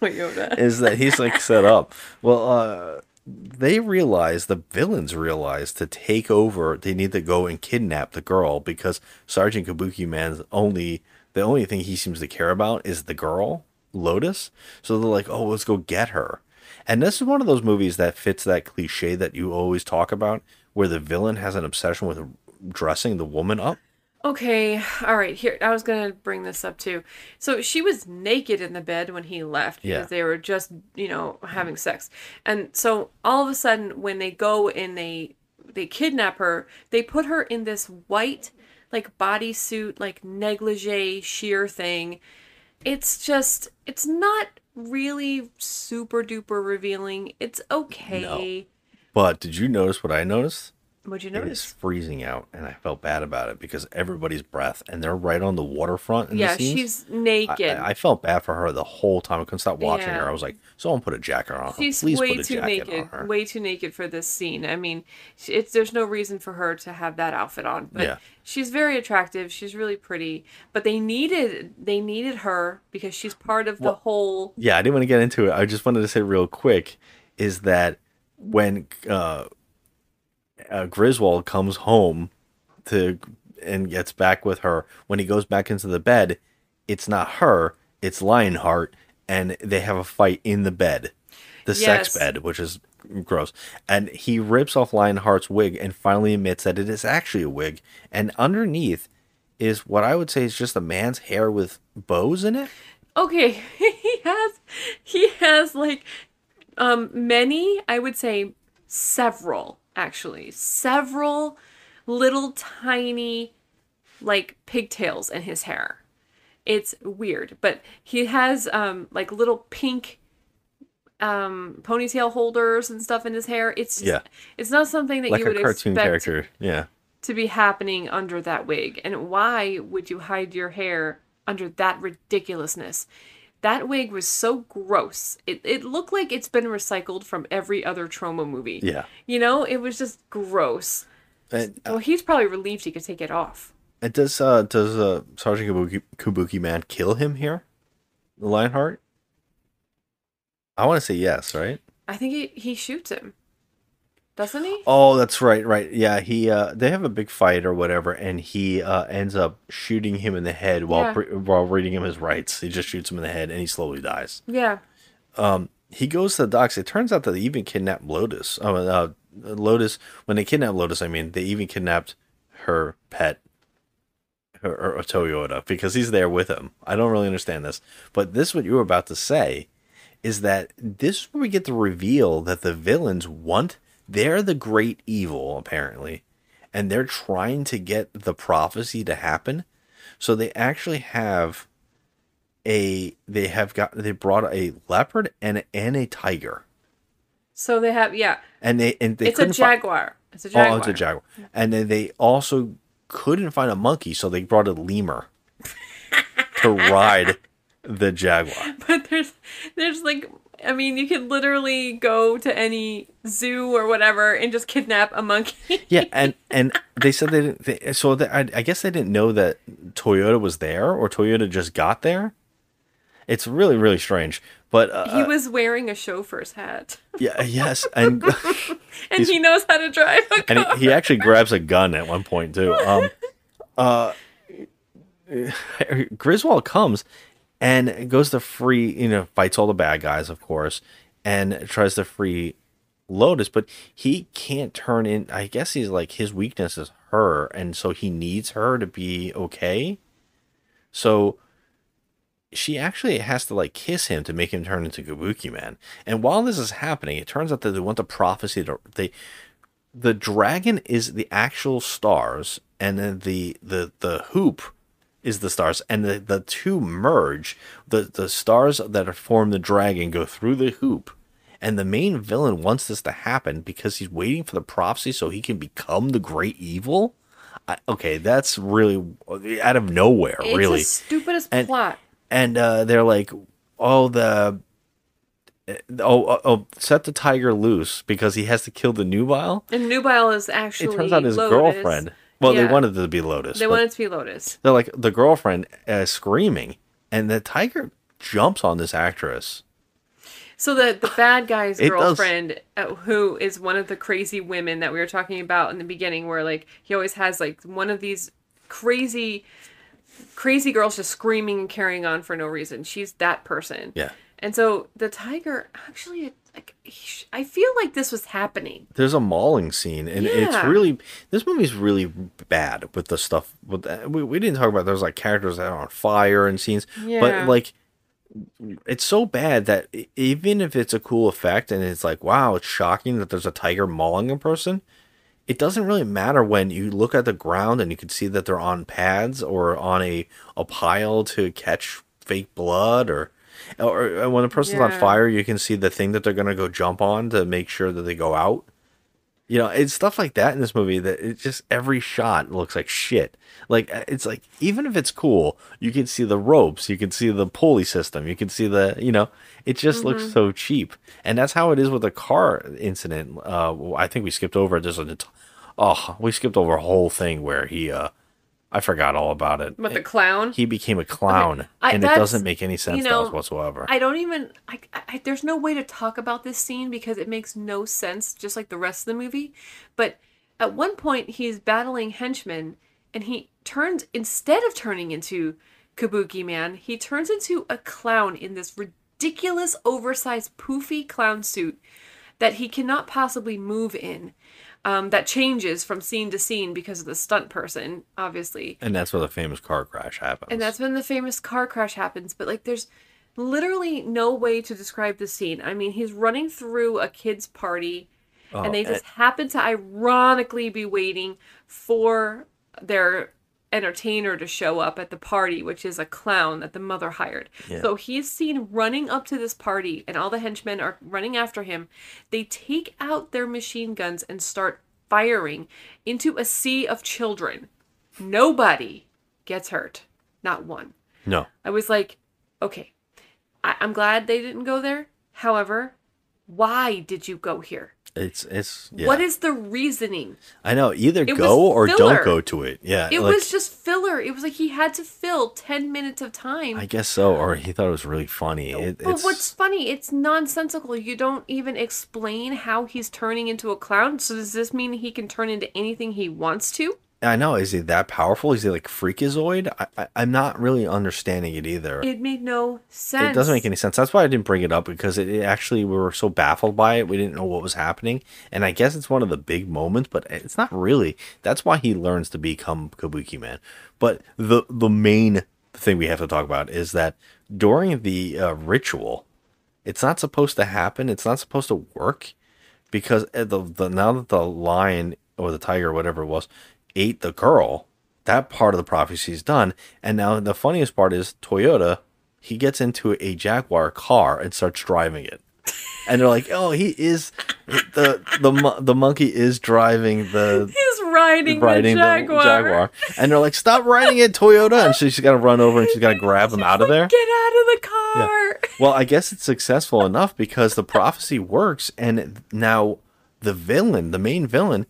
Toyota. is that he's like set up. Well, uh, they realize the villains realize to take over. They need to go and kidnap the girl because Sergeant Kabuki Man's only the only thing he seems to care about is the girl Lotus. So they're like, oh, let's go get her. And this is one of those movies that fits that cliche that you always talk about, where the villain has an obsession with dressing the woman up. Okay, all right. Here, I was gonna bring this up too. So she was naked in the bed when he left because Yeah. they were just, you know, having sex. And so all of a sudden, when they go and they they kidnap her, they put her in this white like bodysuit, like negligee sheer thing. It's just, it's not really super duper revealing. It's okay. No. But did you notice what I noticed? What'd you notice? freezing out, and I felt bad about it because everybody's breath, and they're right on the waterfront. In Yeah, the she's naked. I, I felt bad for her the whole time. I couldn't stop watching Yeah. her. I was like, "Someone put a jacket on her. She's Please way put a too naked, on her." way too naked for this scene. I mean, it's there's no reason for her to have that outfit on. But Yeah. she's very attractive. She's really pretty. But they needed they needed her because she's part of the whole. Yeah, I didn't want to get into it. I just wanted to say real quick is that when uh, uh, Griswold comes home to and gets back with her, when he goes back into the bed, it's not her, it's Lionheart, and they have a fight in the bed, the sex bed, which is gross. And he rips off Lionheart's wig and finally admits that it is actually a wig, and underneath is what I would say is just a man's hair with bows in it. Okay, he has he has like um many. I would say several actually several little tiny like pigtails in his hair. It's weird, but he has um like little pink um ponytail holders and stuff in his hair. It's Yeah. it's not something that like you a would cartoon expect character. Yeah. to be happening under that wig. And why would you hide your hair under that ridiculousness? That wig was so gross. It, it looked like it's been recycled from every other Troma movie. Yeah. You know, it was just gross. And, Well, he's probably relieved he could take it off. and does uh does uh Sergeant Kabuki, Kabuki Man kill him here? The Lionheart? I want to say yes, right? I think he, he shoots him. Doesn't he? Oh, that's right, right. Yeah, he uh they have a big fight or whatever and he uh ends up shooting him in the head while Yeah. pre- while reading him his rights. He just shoots him in the head and he slowly dies. Yeah. Um he goes to the docks. It turns out that they even kidnapped Lotus. Oh, uh, Lotus when they kidnapped Lotus, I mean, they even kidnapped her pet or, or Toyota because he's there with him. I don't really understand this, but this what you were about to say is that this is where we get the reveal that the villains want they're the great evil apparently, and they're trying to get the prophecy to happen. So they actually have a they have got they brought a leopard and and a tiger. So they have yeah. And they and they it's a jaguar. It's a jaguar. Oh, it's a jaguar. And then they also couldn't find a monkey, so they brought a lemur to ride the jaguar. But there's there's like I mean you could literally go to any zoo or whatever and just kidnap a monkey. Yeah, and and they said they didn't. They, so they, I, I guess they didn't know that Toyota was there, or Toyota just got there. It's really really strange. But uh, he was wearing a chauffeur's hat. yeah, yes, and and he knows how to drive a and car. he, he actually grabs a gun at one point too. Um, uh, Griswold comes and goes to free, you know, fights all the bad guys, of course, and tries to free Lotus, but he can't turn in. I guess he's like his weakness is her, and so he needs her to be okay. So she actually has to like kiss him to make him turn into Kabuki Man. And while this is happening, it turns out that they want the prophecy to they the dragon is the actual stars and then the the the hoop is the stars and the, the two merge the the stars that form the dragon go through the hoop and the main villain wants this to happen because he's waiting for the prophecy so he can become the great evil I, okay that's really out of nowhere it's really the stupidest And- plot. and uh, they're like, "Oh, the oh, oh oh set the tiger loose because he has to kill the nubile." And Nubile is actually It turns out his Lotus. girlfriend. Well, they wanted it to be Lotus. They wanted it to be Lotus. They're like the girlfriend uh, screaming, and the tiger jumps on this actress. So the the bad guy's It does. girlfriend, uh, who is one of the crazy women that we were talking about in the beginning, where like he always has like one of these crazy, crazy girls just screaming and carrying on for no reason. She's that person. Yeah. And so the tiger actually, I feel like this was happening. There's a mauling scene, and it's really this movie's really bad with the stuff. With we we didn't talk about there's like characters that are on fire and scenes, Yeah. but like it's so bad that even if it's a cool effect and it's like wow, it's shocking that there's a tiger mauling a person. It doesn't really matter when you look at the ground and you can see that they're on pads or on a a pile to catch fake blood or. Or when a person's on fire, you can see the thing that they're gonna go jump on to make sure that they go out. You know, it's stuff like that in this movie that it just every shot looks like shit. Like uh, it's like even if it's cool, you can see the ropes, you can see the pulley system, you can see the you know, it just looks Mhm. so cheap. And that's how it is with the car incident. Uh, I think we skipped over just a oh, we skipped over a whole thing where he uh, I forgot all about it. But the clown, He became a clown, I- and it doesn't make any sense you to us whatsoever. I don't even. I, I, there's no way to talk about this scene because it makes no sense, just like the rest of the movie. But at one point, he's battling henchmen, and he turns instead of turning into Kabuki Man, he turns into a clown in this ridiculous, oversized, poofy clown suit that he cannot possibly move in. Um, that changes from scene to scene because of the stunt person, obviously. and that's where the famous car crash happens. And that's when the famous car crash happens. But like, there's literally no way to describe the scene. I mean, he's running through a kid's party, Oh, and they and- just happen to ironically be waiting for their entertainer to show up at the party, which is a clown that the mother hired. Yeah. So he's seen running up to this party, and all the henchmen are running after him. They take out their machine guns and start firing into a sea of children. Nobody gets hurt. Not one. no. I was like, okay, I- I'm glad they didn't go there. However, why did you go here? It's it's yeah. What is the reasoning? I know either It go or filler. don't go to it. Yeah, it like, was just filler. It was like he had to fill 10 minutes of time. I guess so, or he thought it was really funny. It, but it's what's funny, it's nonsensical. You don't even explain how he's turning into a clown. So does this mean he can turn into anything he wants to? I know. Is he that powerful? Is he like Freakazoid? I, I, I'm not really understanding it either. It made no sense. It doesn't make any sense. That's why I didn't bring it up because it, it actually we were so baffled by it. We didn't know what was happening, and I guess it's one of the big moments, but it's not really. That's why he learns to become Kabuki Man. But the the main thing we have to talk about is that during the uh, ritual, it's not supposed to happen. It's not supposed to work because uh, the, the now that the lion or the tiger or whatever it was ate the girl, that part of the prophecy is done. And now the funniest part is Toyota. He gets into a Jaguar car and starts driving it. And they're like, "Oh, he is the the the monkey is driving the He's riding, riding the Jaguar. Jaguar." And they're like, "Stop riding it, Toyota!" And so she's got to run over and she's got to grab him out of there. Get out of the car. Well, I guess it's successful enough because the prophecy works, and now the villain, the main villain,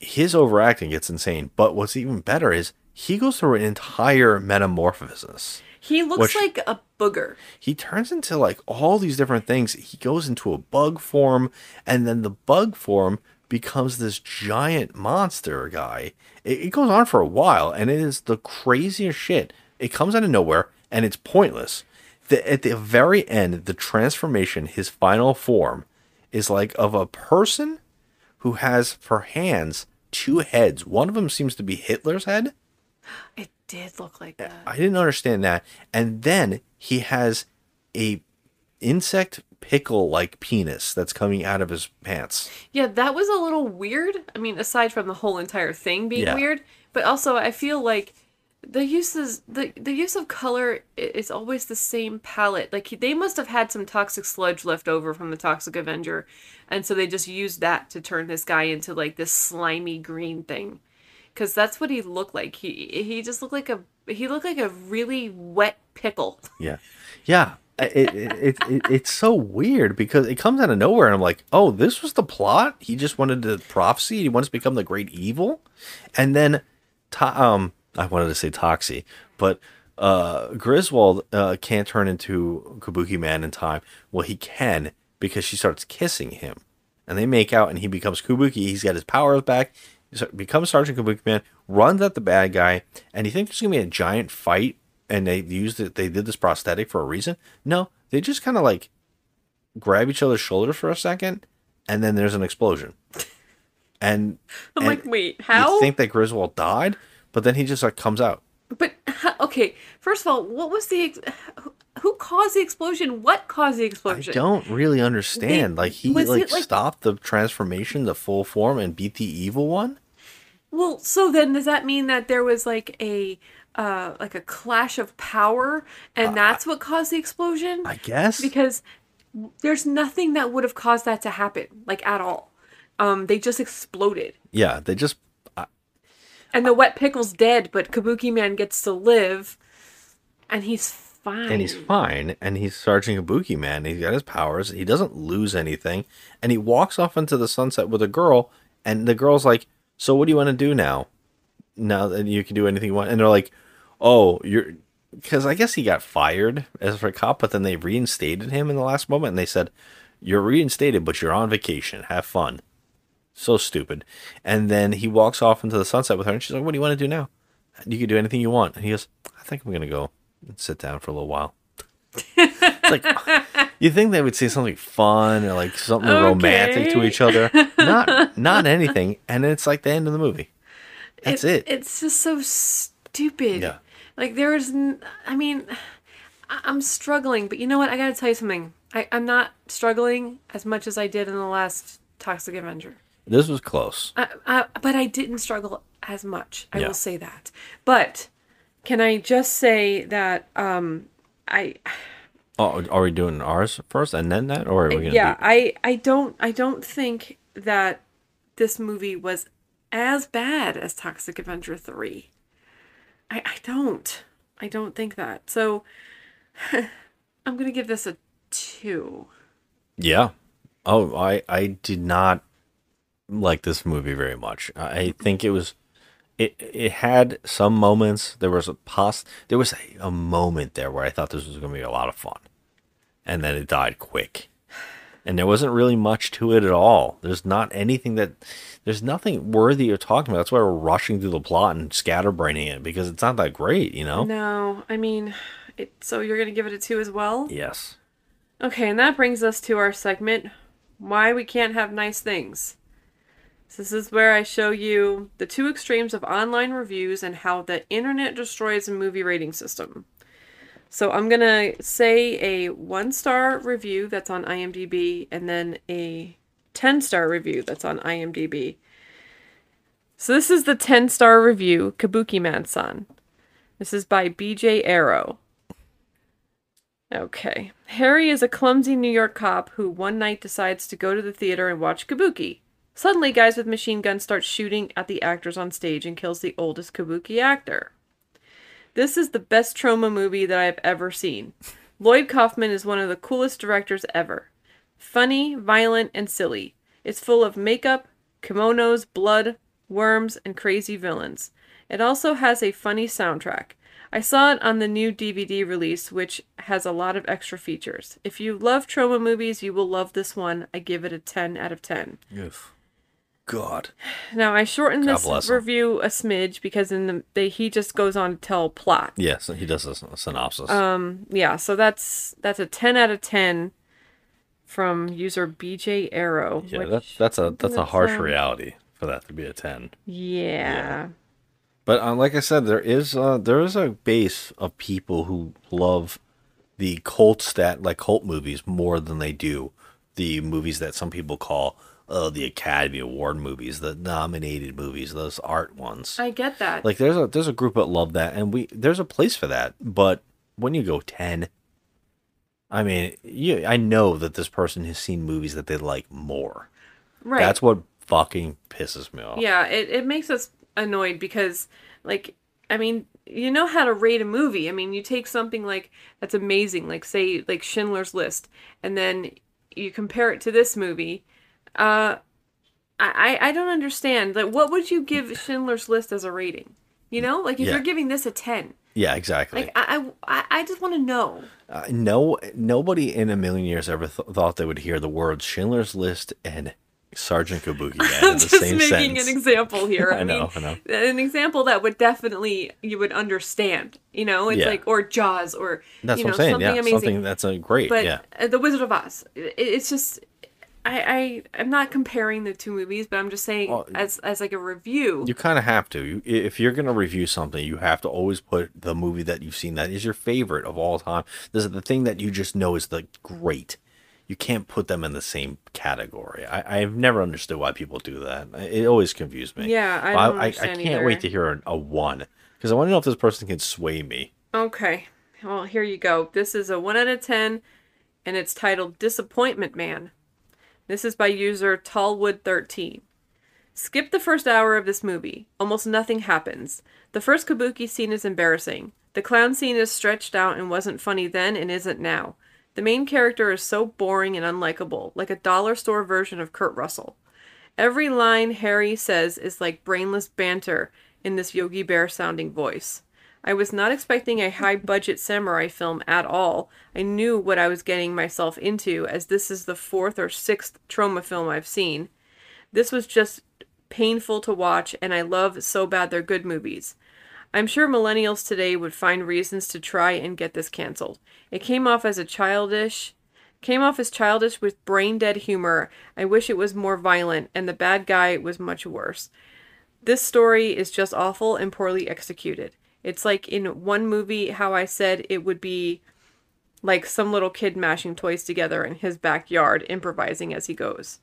his overacting gets insane. But what's even better is he goes through an entire metamorphosis. He looks like a booger. He turns into like all these different things. He goes into a bug form, and then the bug form becomes this giant monster guy. It, it goes on for a while, and it is the craziest shit. It comes out of nowhere, and it's pointless. The, at the very end, the transformation, his final form, is like of a person who has for hands two heads. One of them seems to be Hitler's head. It did look like that. I didn't understand that. And then he has a insect pickle like penis that's coming out of his pants. Yeah, that was a little weird. I mean, aside from the whole entire thing being Yeah. weird, but also I feel like the uses the the use of color is always the same palette. Like they must have had some toxic sludge left over from the Toxic Avenger, and so they just used that to turn this guy into like this slimy green thing. Cause that's what he looked like. He he just looked like a he looked like a really wet pickle. Yeah. Yeah. It, it, it, it, it's so weird because it comes out of nowhere and I'm like, oh, this was the plot? He just wanted to prophecy. He wants to become the great evil. And then, um, I wanted to say Toxie, but uh, Griswold uh, can't turn into Kabuki Man in time. Well, he can because she starts kissing him. And they make out and he becomes Kabuki. He's got his powers back. He becomes Sergeant Kabuki Man, runs at the bad guy, and you think there's going to be a giant fight and they used it, they did this prosthetic for a reason? No, they just kind of like grab each other's shoulders for a second and then there's an explosion. And I'm and like, wait, how? You think that Griswold died, but then he just like comes out. But okay, first of all, what was the ex- who- caused the explosion? What caused the explosion? I don't really understand. like he like, like- stopped the transformation the full form and beat the evil one. Well, so then does that mean that there was like a uh like a clash of power and that's what caused the explosion? I guess. Because there's nothing that would have caused that to happen, like at all. Um they just exploded. Yeah, they just And the wet pickle's dead, but Kabuki Man gets to live and he's fine. and he's fine and he's Sergeant Kabuki man. He's got his powers. He doesn't lose anything, and he walks off into the sunset with a girl. And the girl's like, "So what do you want to do now? Now that you can do anything you want?" And they're like, "Oh, you're." Because I guess he got fired as a cop, but then they reinstated him in the last moment, and they said, "You're reinstated, but you're on vacation. Have fun." So stupid. And then he walks off into the sunset with her, and she's like, "What do you want to do now? You can do anything you want." And he goes, "I think I'm gonna go and sit down for a little while." It's like you think they would say something fun or like something romantic to each other, not not anything, and it's like the end of the movie. That's it. It's just so stupid. Yeah. Like there is, n- I mean, I'm struggling, but you know what? I gotta tell you something. I, I'm not struggling as much as I did in the last Toxic Avenger. This was close. I, I, but I didn't struggle as much. I Yeah. will say that. But can I just say that um, I Oh, are we doing ours first and then that, or are we gonna yeah do? I I don't I don't think that this movie was as bad as Toxic Avenger three. I I don't I don't think that. So I'm gonna give this a two. Yeah. Oh, I I did not like this movie very much. I think it was it it had some moments. There was a pos there was a, a moment there where I thought this was going to be a lot of fun. And then it died quick. and there wasn't really much to it at all. There's not anything that there's nothing worthy of talking about. That's why we're rushing through the plot and scatterbraining it because it's not that great, you know. No, I mean, it, so you're gonna give it a two as well? Yes. Okay, and that brings us to our segment Why We Can't Have Nice Things. So this is where I show you the two extremes of online reviews and how the internet destroys a movie rating system. So I'm going to say a one star review that's on IMDb and then a 10 star review that's on IMDb. So this is the 10 star review, Kabuki Man san. This is by BJ Arrow. Okay. Harry is a clumsy New York cop who one night decides to go to the theater and watch Kabuki. Suddenly, guys with machine guns start shooting at the actors on stage and kills the oldest Kabuki actor. This is the best Troma movie that I have ever seen. Lloyd Kaufman is one of the coolest directors ever. Funny, violent, and silly. It's full of makeup, kimonos, blood, worms, and crazy villains. It also has a funny soundtrack. I saw it on the new DVD release, which has a lot of extra features. If you love Troma movies, you will love this one. I give it a 10 out of 10. Yes. God. Now, I shortened God this review a smidge because in the they, he just goes on to tell plot. Yes, he does a, a synopsis. Um, yeah, so that's that's a 10 out of 10 from user BJ Arrow. yeah, which- that's that's a that's a harsh um, reality for that to be a ten. Yeah. But uh, like I said, there is uh, there is a base of people who love the cult stat like cult movies more than they do the movies that some people call uh, the Academy Award movies, the nominated movies, those art ones. I get that. Like there's a there's a group that love that, and we there's a place for that. But when you go ten, I mean, you I know that this person has seen movies that they like more. Right. That's what fucking pisses me off. Yeah, it, it makes us annoyed because, like, I mean, you know how to rate a movie. I mean, you take something like that's amazing, like say like Schindler's List, and then you compare it to this movie. Uh, I I don't understand. Like, what would you give Schindler's List as a rating? You know, like if Yeah. you're giving this a ten, Yeah, exactly. like I I, I just want to know. Uh, no, nobody in a million years ever th- thought they would hear the words Schindler's List and Sergeant Kabuki in I'm the just making sentence. an example here. I, I know, mean, I know. an example that would definitely you would understand. You know, it's Yeah. like or Jaws or That's you what I'm saying. something Yeah, amazing. something that's a great. but yeah, uh, the Wizard of Oz. It, it's just. I, I I'm not comparing the two movies, but I'm just saying Well, as as like a review. you kind of have to. You, if you're gonna review something, you have to always put the movie that you've seen that is your favorite of all time. This is the thing that you just know is the great. You can't put them in the same category. I, I've never understood why people do that. It always confused me. Yeah, I don't I, understand can't either. wait to hear a, a one because I want to know if this person can sway me. Okay. Well, here you go. This is a 1 out of 10 and it's titled Disappointment Man. This is by user Tallwood13. Skip the first hour of this movie. Almost nothing happens. The first kabuki scene is embarrassing. The clown scene is stretched out and wasn't funny then and isn't now. The main character is so boring and unlikable, like a dollar store version of Kurt Russell. Every line Harry says is like brainless banter in this Yogi Bear sounding voice. I was not expecting a high budget samurai film at all. I knew what I was getting myself into, as this is the fourth or sixth Troma film I've seen. This was just painful to watch, and I love So Bad They're Good movies. I'm sure millennials today would find reasons to try and get this canceled. It came off as a childish came off as childish with brain dead humor. I wish it was more violent and the bad guy was much worse. This story is just awful and poorly executed. It's like in one movie how I said it would be like some little kid mashing toys together in his backyard improvising as he goes.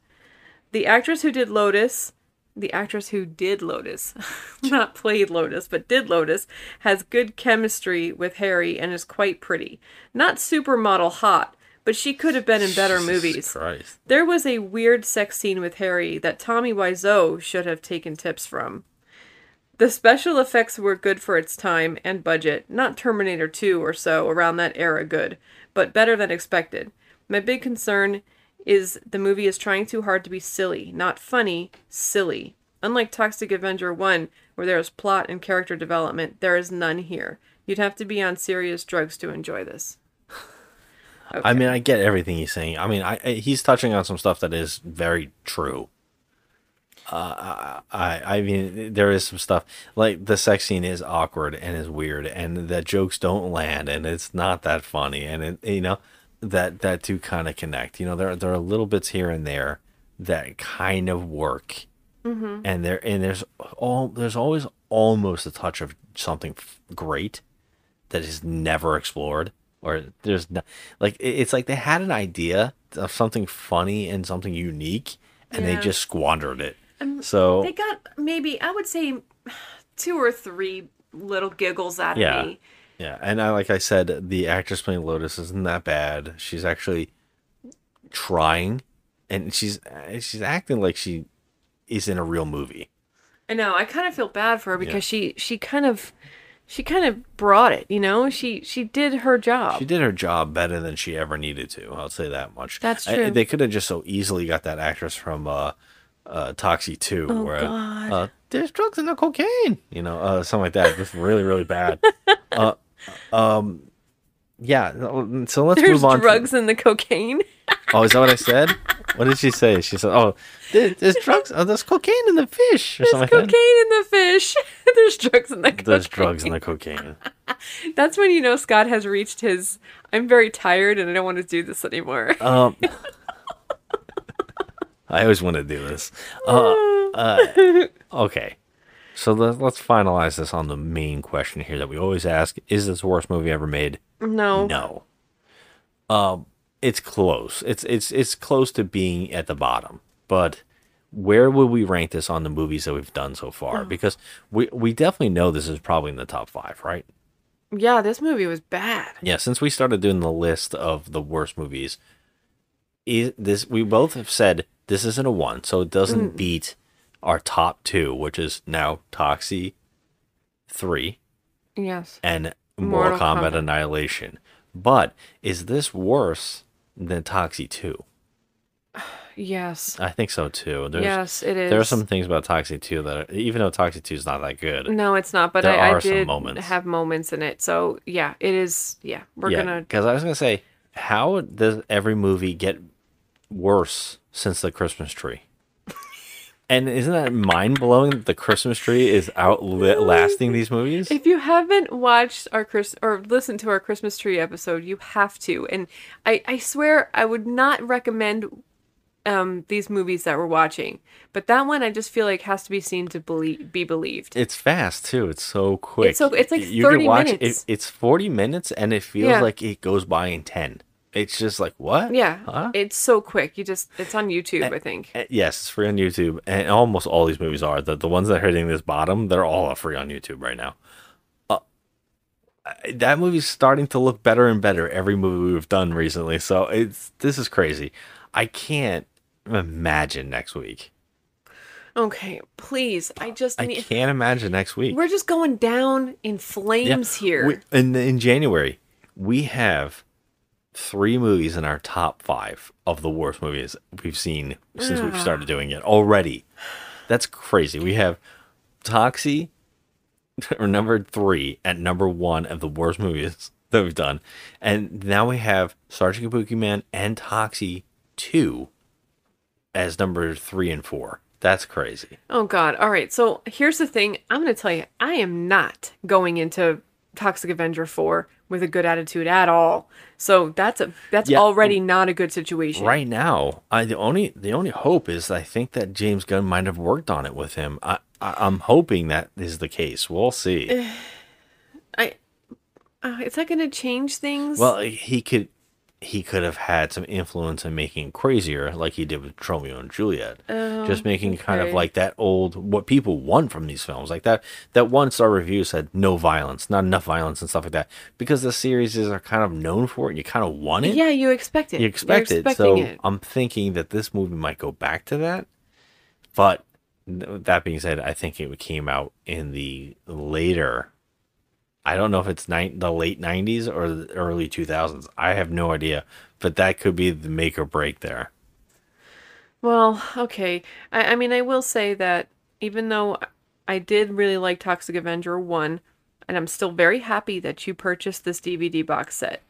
The actress who did Lotus, the actress who did Lotus, not played Lotus, but did Lotus, has good chemistry with Harry and is quite pretty. Not supermodel hot, but she could have been in better movies. Christ. There was a weird sex scene with Harry that Tommy Wiseau should have taken tips from. The special effects were good for its time and budget, not Terminator 2 or so around that era good, but better than expected. My big concern is the movie is trying too hard to be silly, not funny, silly. Unlike Toxic Avenger 1, where there is plot and character development, there is none here. You'd have to be on serious drugs to enjoy this. I mean, I get everything he's saying. I mean, I he's touching on some stuff that is very true. Uh, I I mean, there is some stuff like the sex scene is awkward and is weird, and the jokes don't land, and it's not that funny, and it you know that that do kind of connect. You know, there there are little bits here and there that kind of work, Mhm. and there and there's all there's always almost a touch of something f- great that is never explored or there's no like it- it's like they had an idea of something funny and something unique and they just squandered it Um, so they got maybe I would say two or three little giggles out yeah of me. yeah and I, like i said the actress playing lotus isn't that bad she's actually trying and she's she's acting like she is in a real movie I know. I kind of feel bad for her because she she kind of she kind of brought it. You know, she she did her job. She did her job better than she ever needed to. I'll say that much. That's I- true. they could have just so easily got that actress from uh, uh, Toxie 2, Oh, where God. Uh, there's drugs in the cocaine, you know, uh, something like that. Just really, really bad. uh, um, yeah. So let's There's move on. to- drugs in the cocaine. oh, is that what I said? What did she say? She said, "Oh, there, there's drugs. Oh, there's cocaine in the fish, There's cocaine like that." in the fish. There's drugs in the cocaine. There's drugs in the cocaine. That's when you know Scott has reached his. I'm very tired and I don't want to do this anymore. Um, I always want to do this. Uh, uh, okay, so let, let's finalize this on the main question here that we always ask: Is this the worst movie ever made? No. No. Um, it's close. It's it's it's close to being at the bottom, but where would we rank this on the movies that we've done so far? Oh. Because we we definitely know this is probably in the top five, right? Yeah, this movie was bad. Yeah, since we started doing the list of the worst movies, is this we both have said this isn't a one, so it doesn't Mm. beat our top two, which is now Toxie three Yes. and Mortal, Mortal Kombat, Kombat. Annihilation. But is this worse than Toxie two? Yes. I think so too. There's, Yes, it is. There are some things about Toxie two that, are, even though Toxie two is not that good, No, it's not. But there I, are I some moments. have moments in it. So yeah, it is. Yeah, we're yeah, gonna. because I was gonna say, how does every movie get worse since the Christmas tree? and isn't that mind blowing? that The Christmas tree is outlasting these movies. If you haven't watched our Chris or listened to our Christmas tree episode, you have to. And I, I swear I would not recommend um these movies that we're watching. But that one I just feel like has to be seen to believe be believed. It's fast too. It's so quick. It's so- it's like You can 30 watch minutes. It, it's forty minutes, and it feels Yeah. like it goes by in ten. It's just like what? Yeah. Huh? It's so quick. You just it's on YouTube, I think. Uh, Yes, it's free on YouTube, and almost all these movies are. The the ones that are hitting this bottom, they're all free on YouTube right now. Uh, that movie's starting to look better and better every movie we've done recently. So it's this is crazy. I can't imagine next week. Okay, please. I just I need can't imagine next week. We're just going down in flames here. We, in in January, we have three movies in our top five of the worst movies we've seen since we've started doing it already. That's crazy. We have Toxie, or number three at number one of the worst movies that we've done, and now we have Sergeant Kabuki Man and Toxie two as number three and four. That's crazy. Oh God! All right. So here's the thing. I'm going to tell you. I am not going into Toxic Avenger four with a good attitude at all. So that's a that's Yeah. already not a good situation. Right now, I the only the only hope is I think that James Gunn might have worked on it with him. I, I I'm hoping that is the case. We'll see. I. Uh, is that going to change things? Well, he could he could have had some influence in making crazier, like he did with Tromeo and Juliet. Oh, Just making kind of like that old what people want from these films, like that that one star review said no violence, not enough violence and stuff like that, because the series is are kind of known for it. You kind of want it. yeah, you expect it. You expect You're it. So it. I'm thinking that this movie might go back to that. But that being said, I think it came out in the later. I don't know if it's nine, the late 90s or the early 2000s. I have no idea. But that could be the make or break there. Well, okay. I, I mean, I will say that even though I did really like Toxic Avenger 1, and I'm still very happy that you purchased this DVD box set,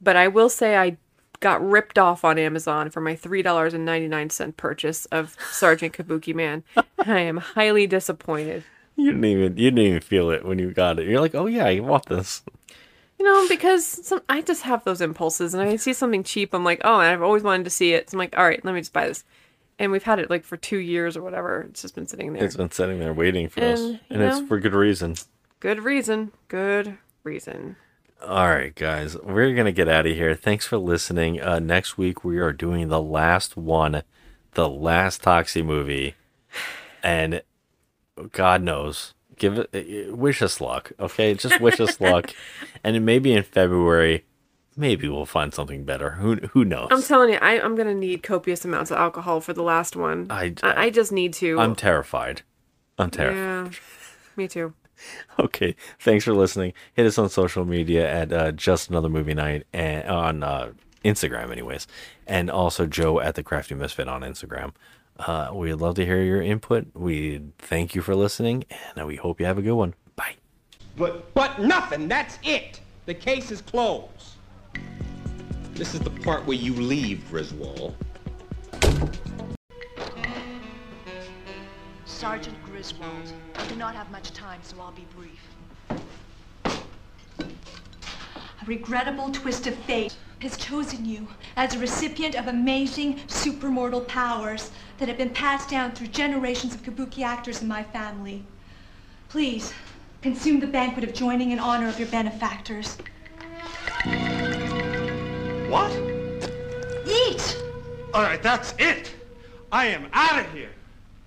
But I will say I got ripped off on Amazon for my $3.99 purchase of Sergeant Kabuki Man. I am highly disappointed. You didn't even you didn't even feel it when you got it. You're like, oh yeah, I want this. You know, because some, I just have those impulses, and I see something cheap, I'm like, oh, and I've always wanted to see it. So I'm like, all right, let me just buy this. And we've had it like for two years or whatever. It's just been sitting there. It's been sitting there waiting for us, And, it's know- for good reason. Good reason. Good reason. All right, guys, we're gonna get out of here. Thanks for listening. Uh, next week we are doing the last one, the last Toxie movie, and God knows, give it, uh, wish us luck. Okay, just wish us luck, and maybe in February, maybe we'll find something better. Who who knows? I'm telling you, I, I'm gonna need copious amounts of alcohol for the last one. I- I, I just need to. I'm terrified. I'm terrified. Yeah, me too. Okay, thanks for listening. Hit us on social media at uh, just another movie night and on uh, Instagram, anyways, and also Joe at the Crafty Misfit on Instagram. Uh, we'd love to hear your input. We thank you for listening, and we hope you have a good one. Bye. But but nothing. That's it. The case is closed. This is the part where you leave, Griswold. Sergeant Griswold, I do not have much time, so I'll be brief. A regrettable twist of fate has chosen you as a recipient of amazing supermortal powers that have been passed down through generations of kabuki actors in my family. Please, consume the banquet of joining in honor of your benefactors. What? Eat! All right, that's it. I am out of here.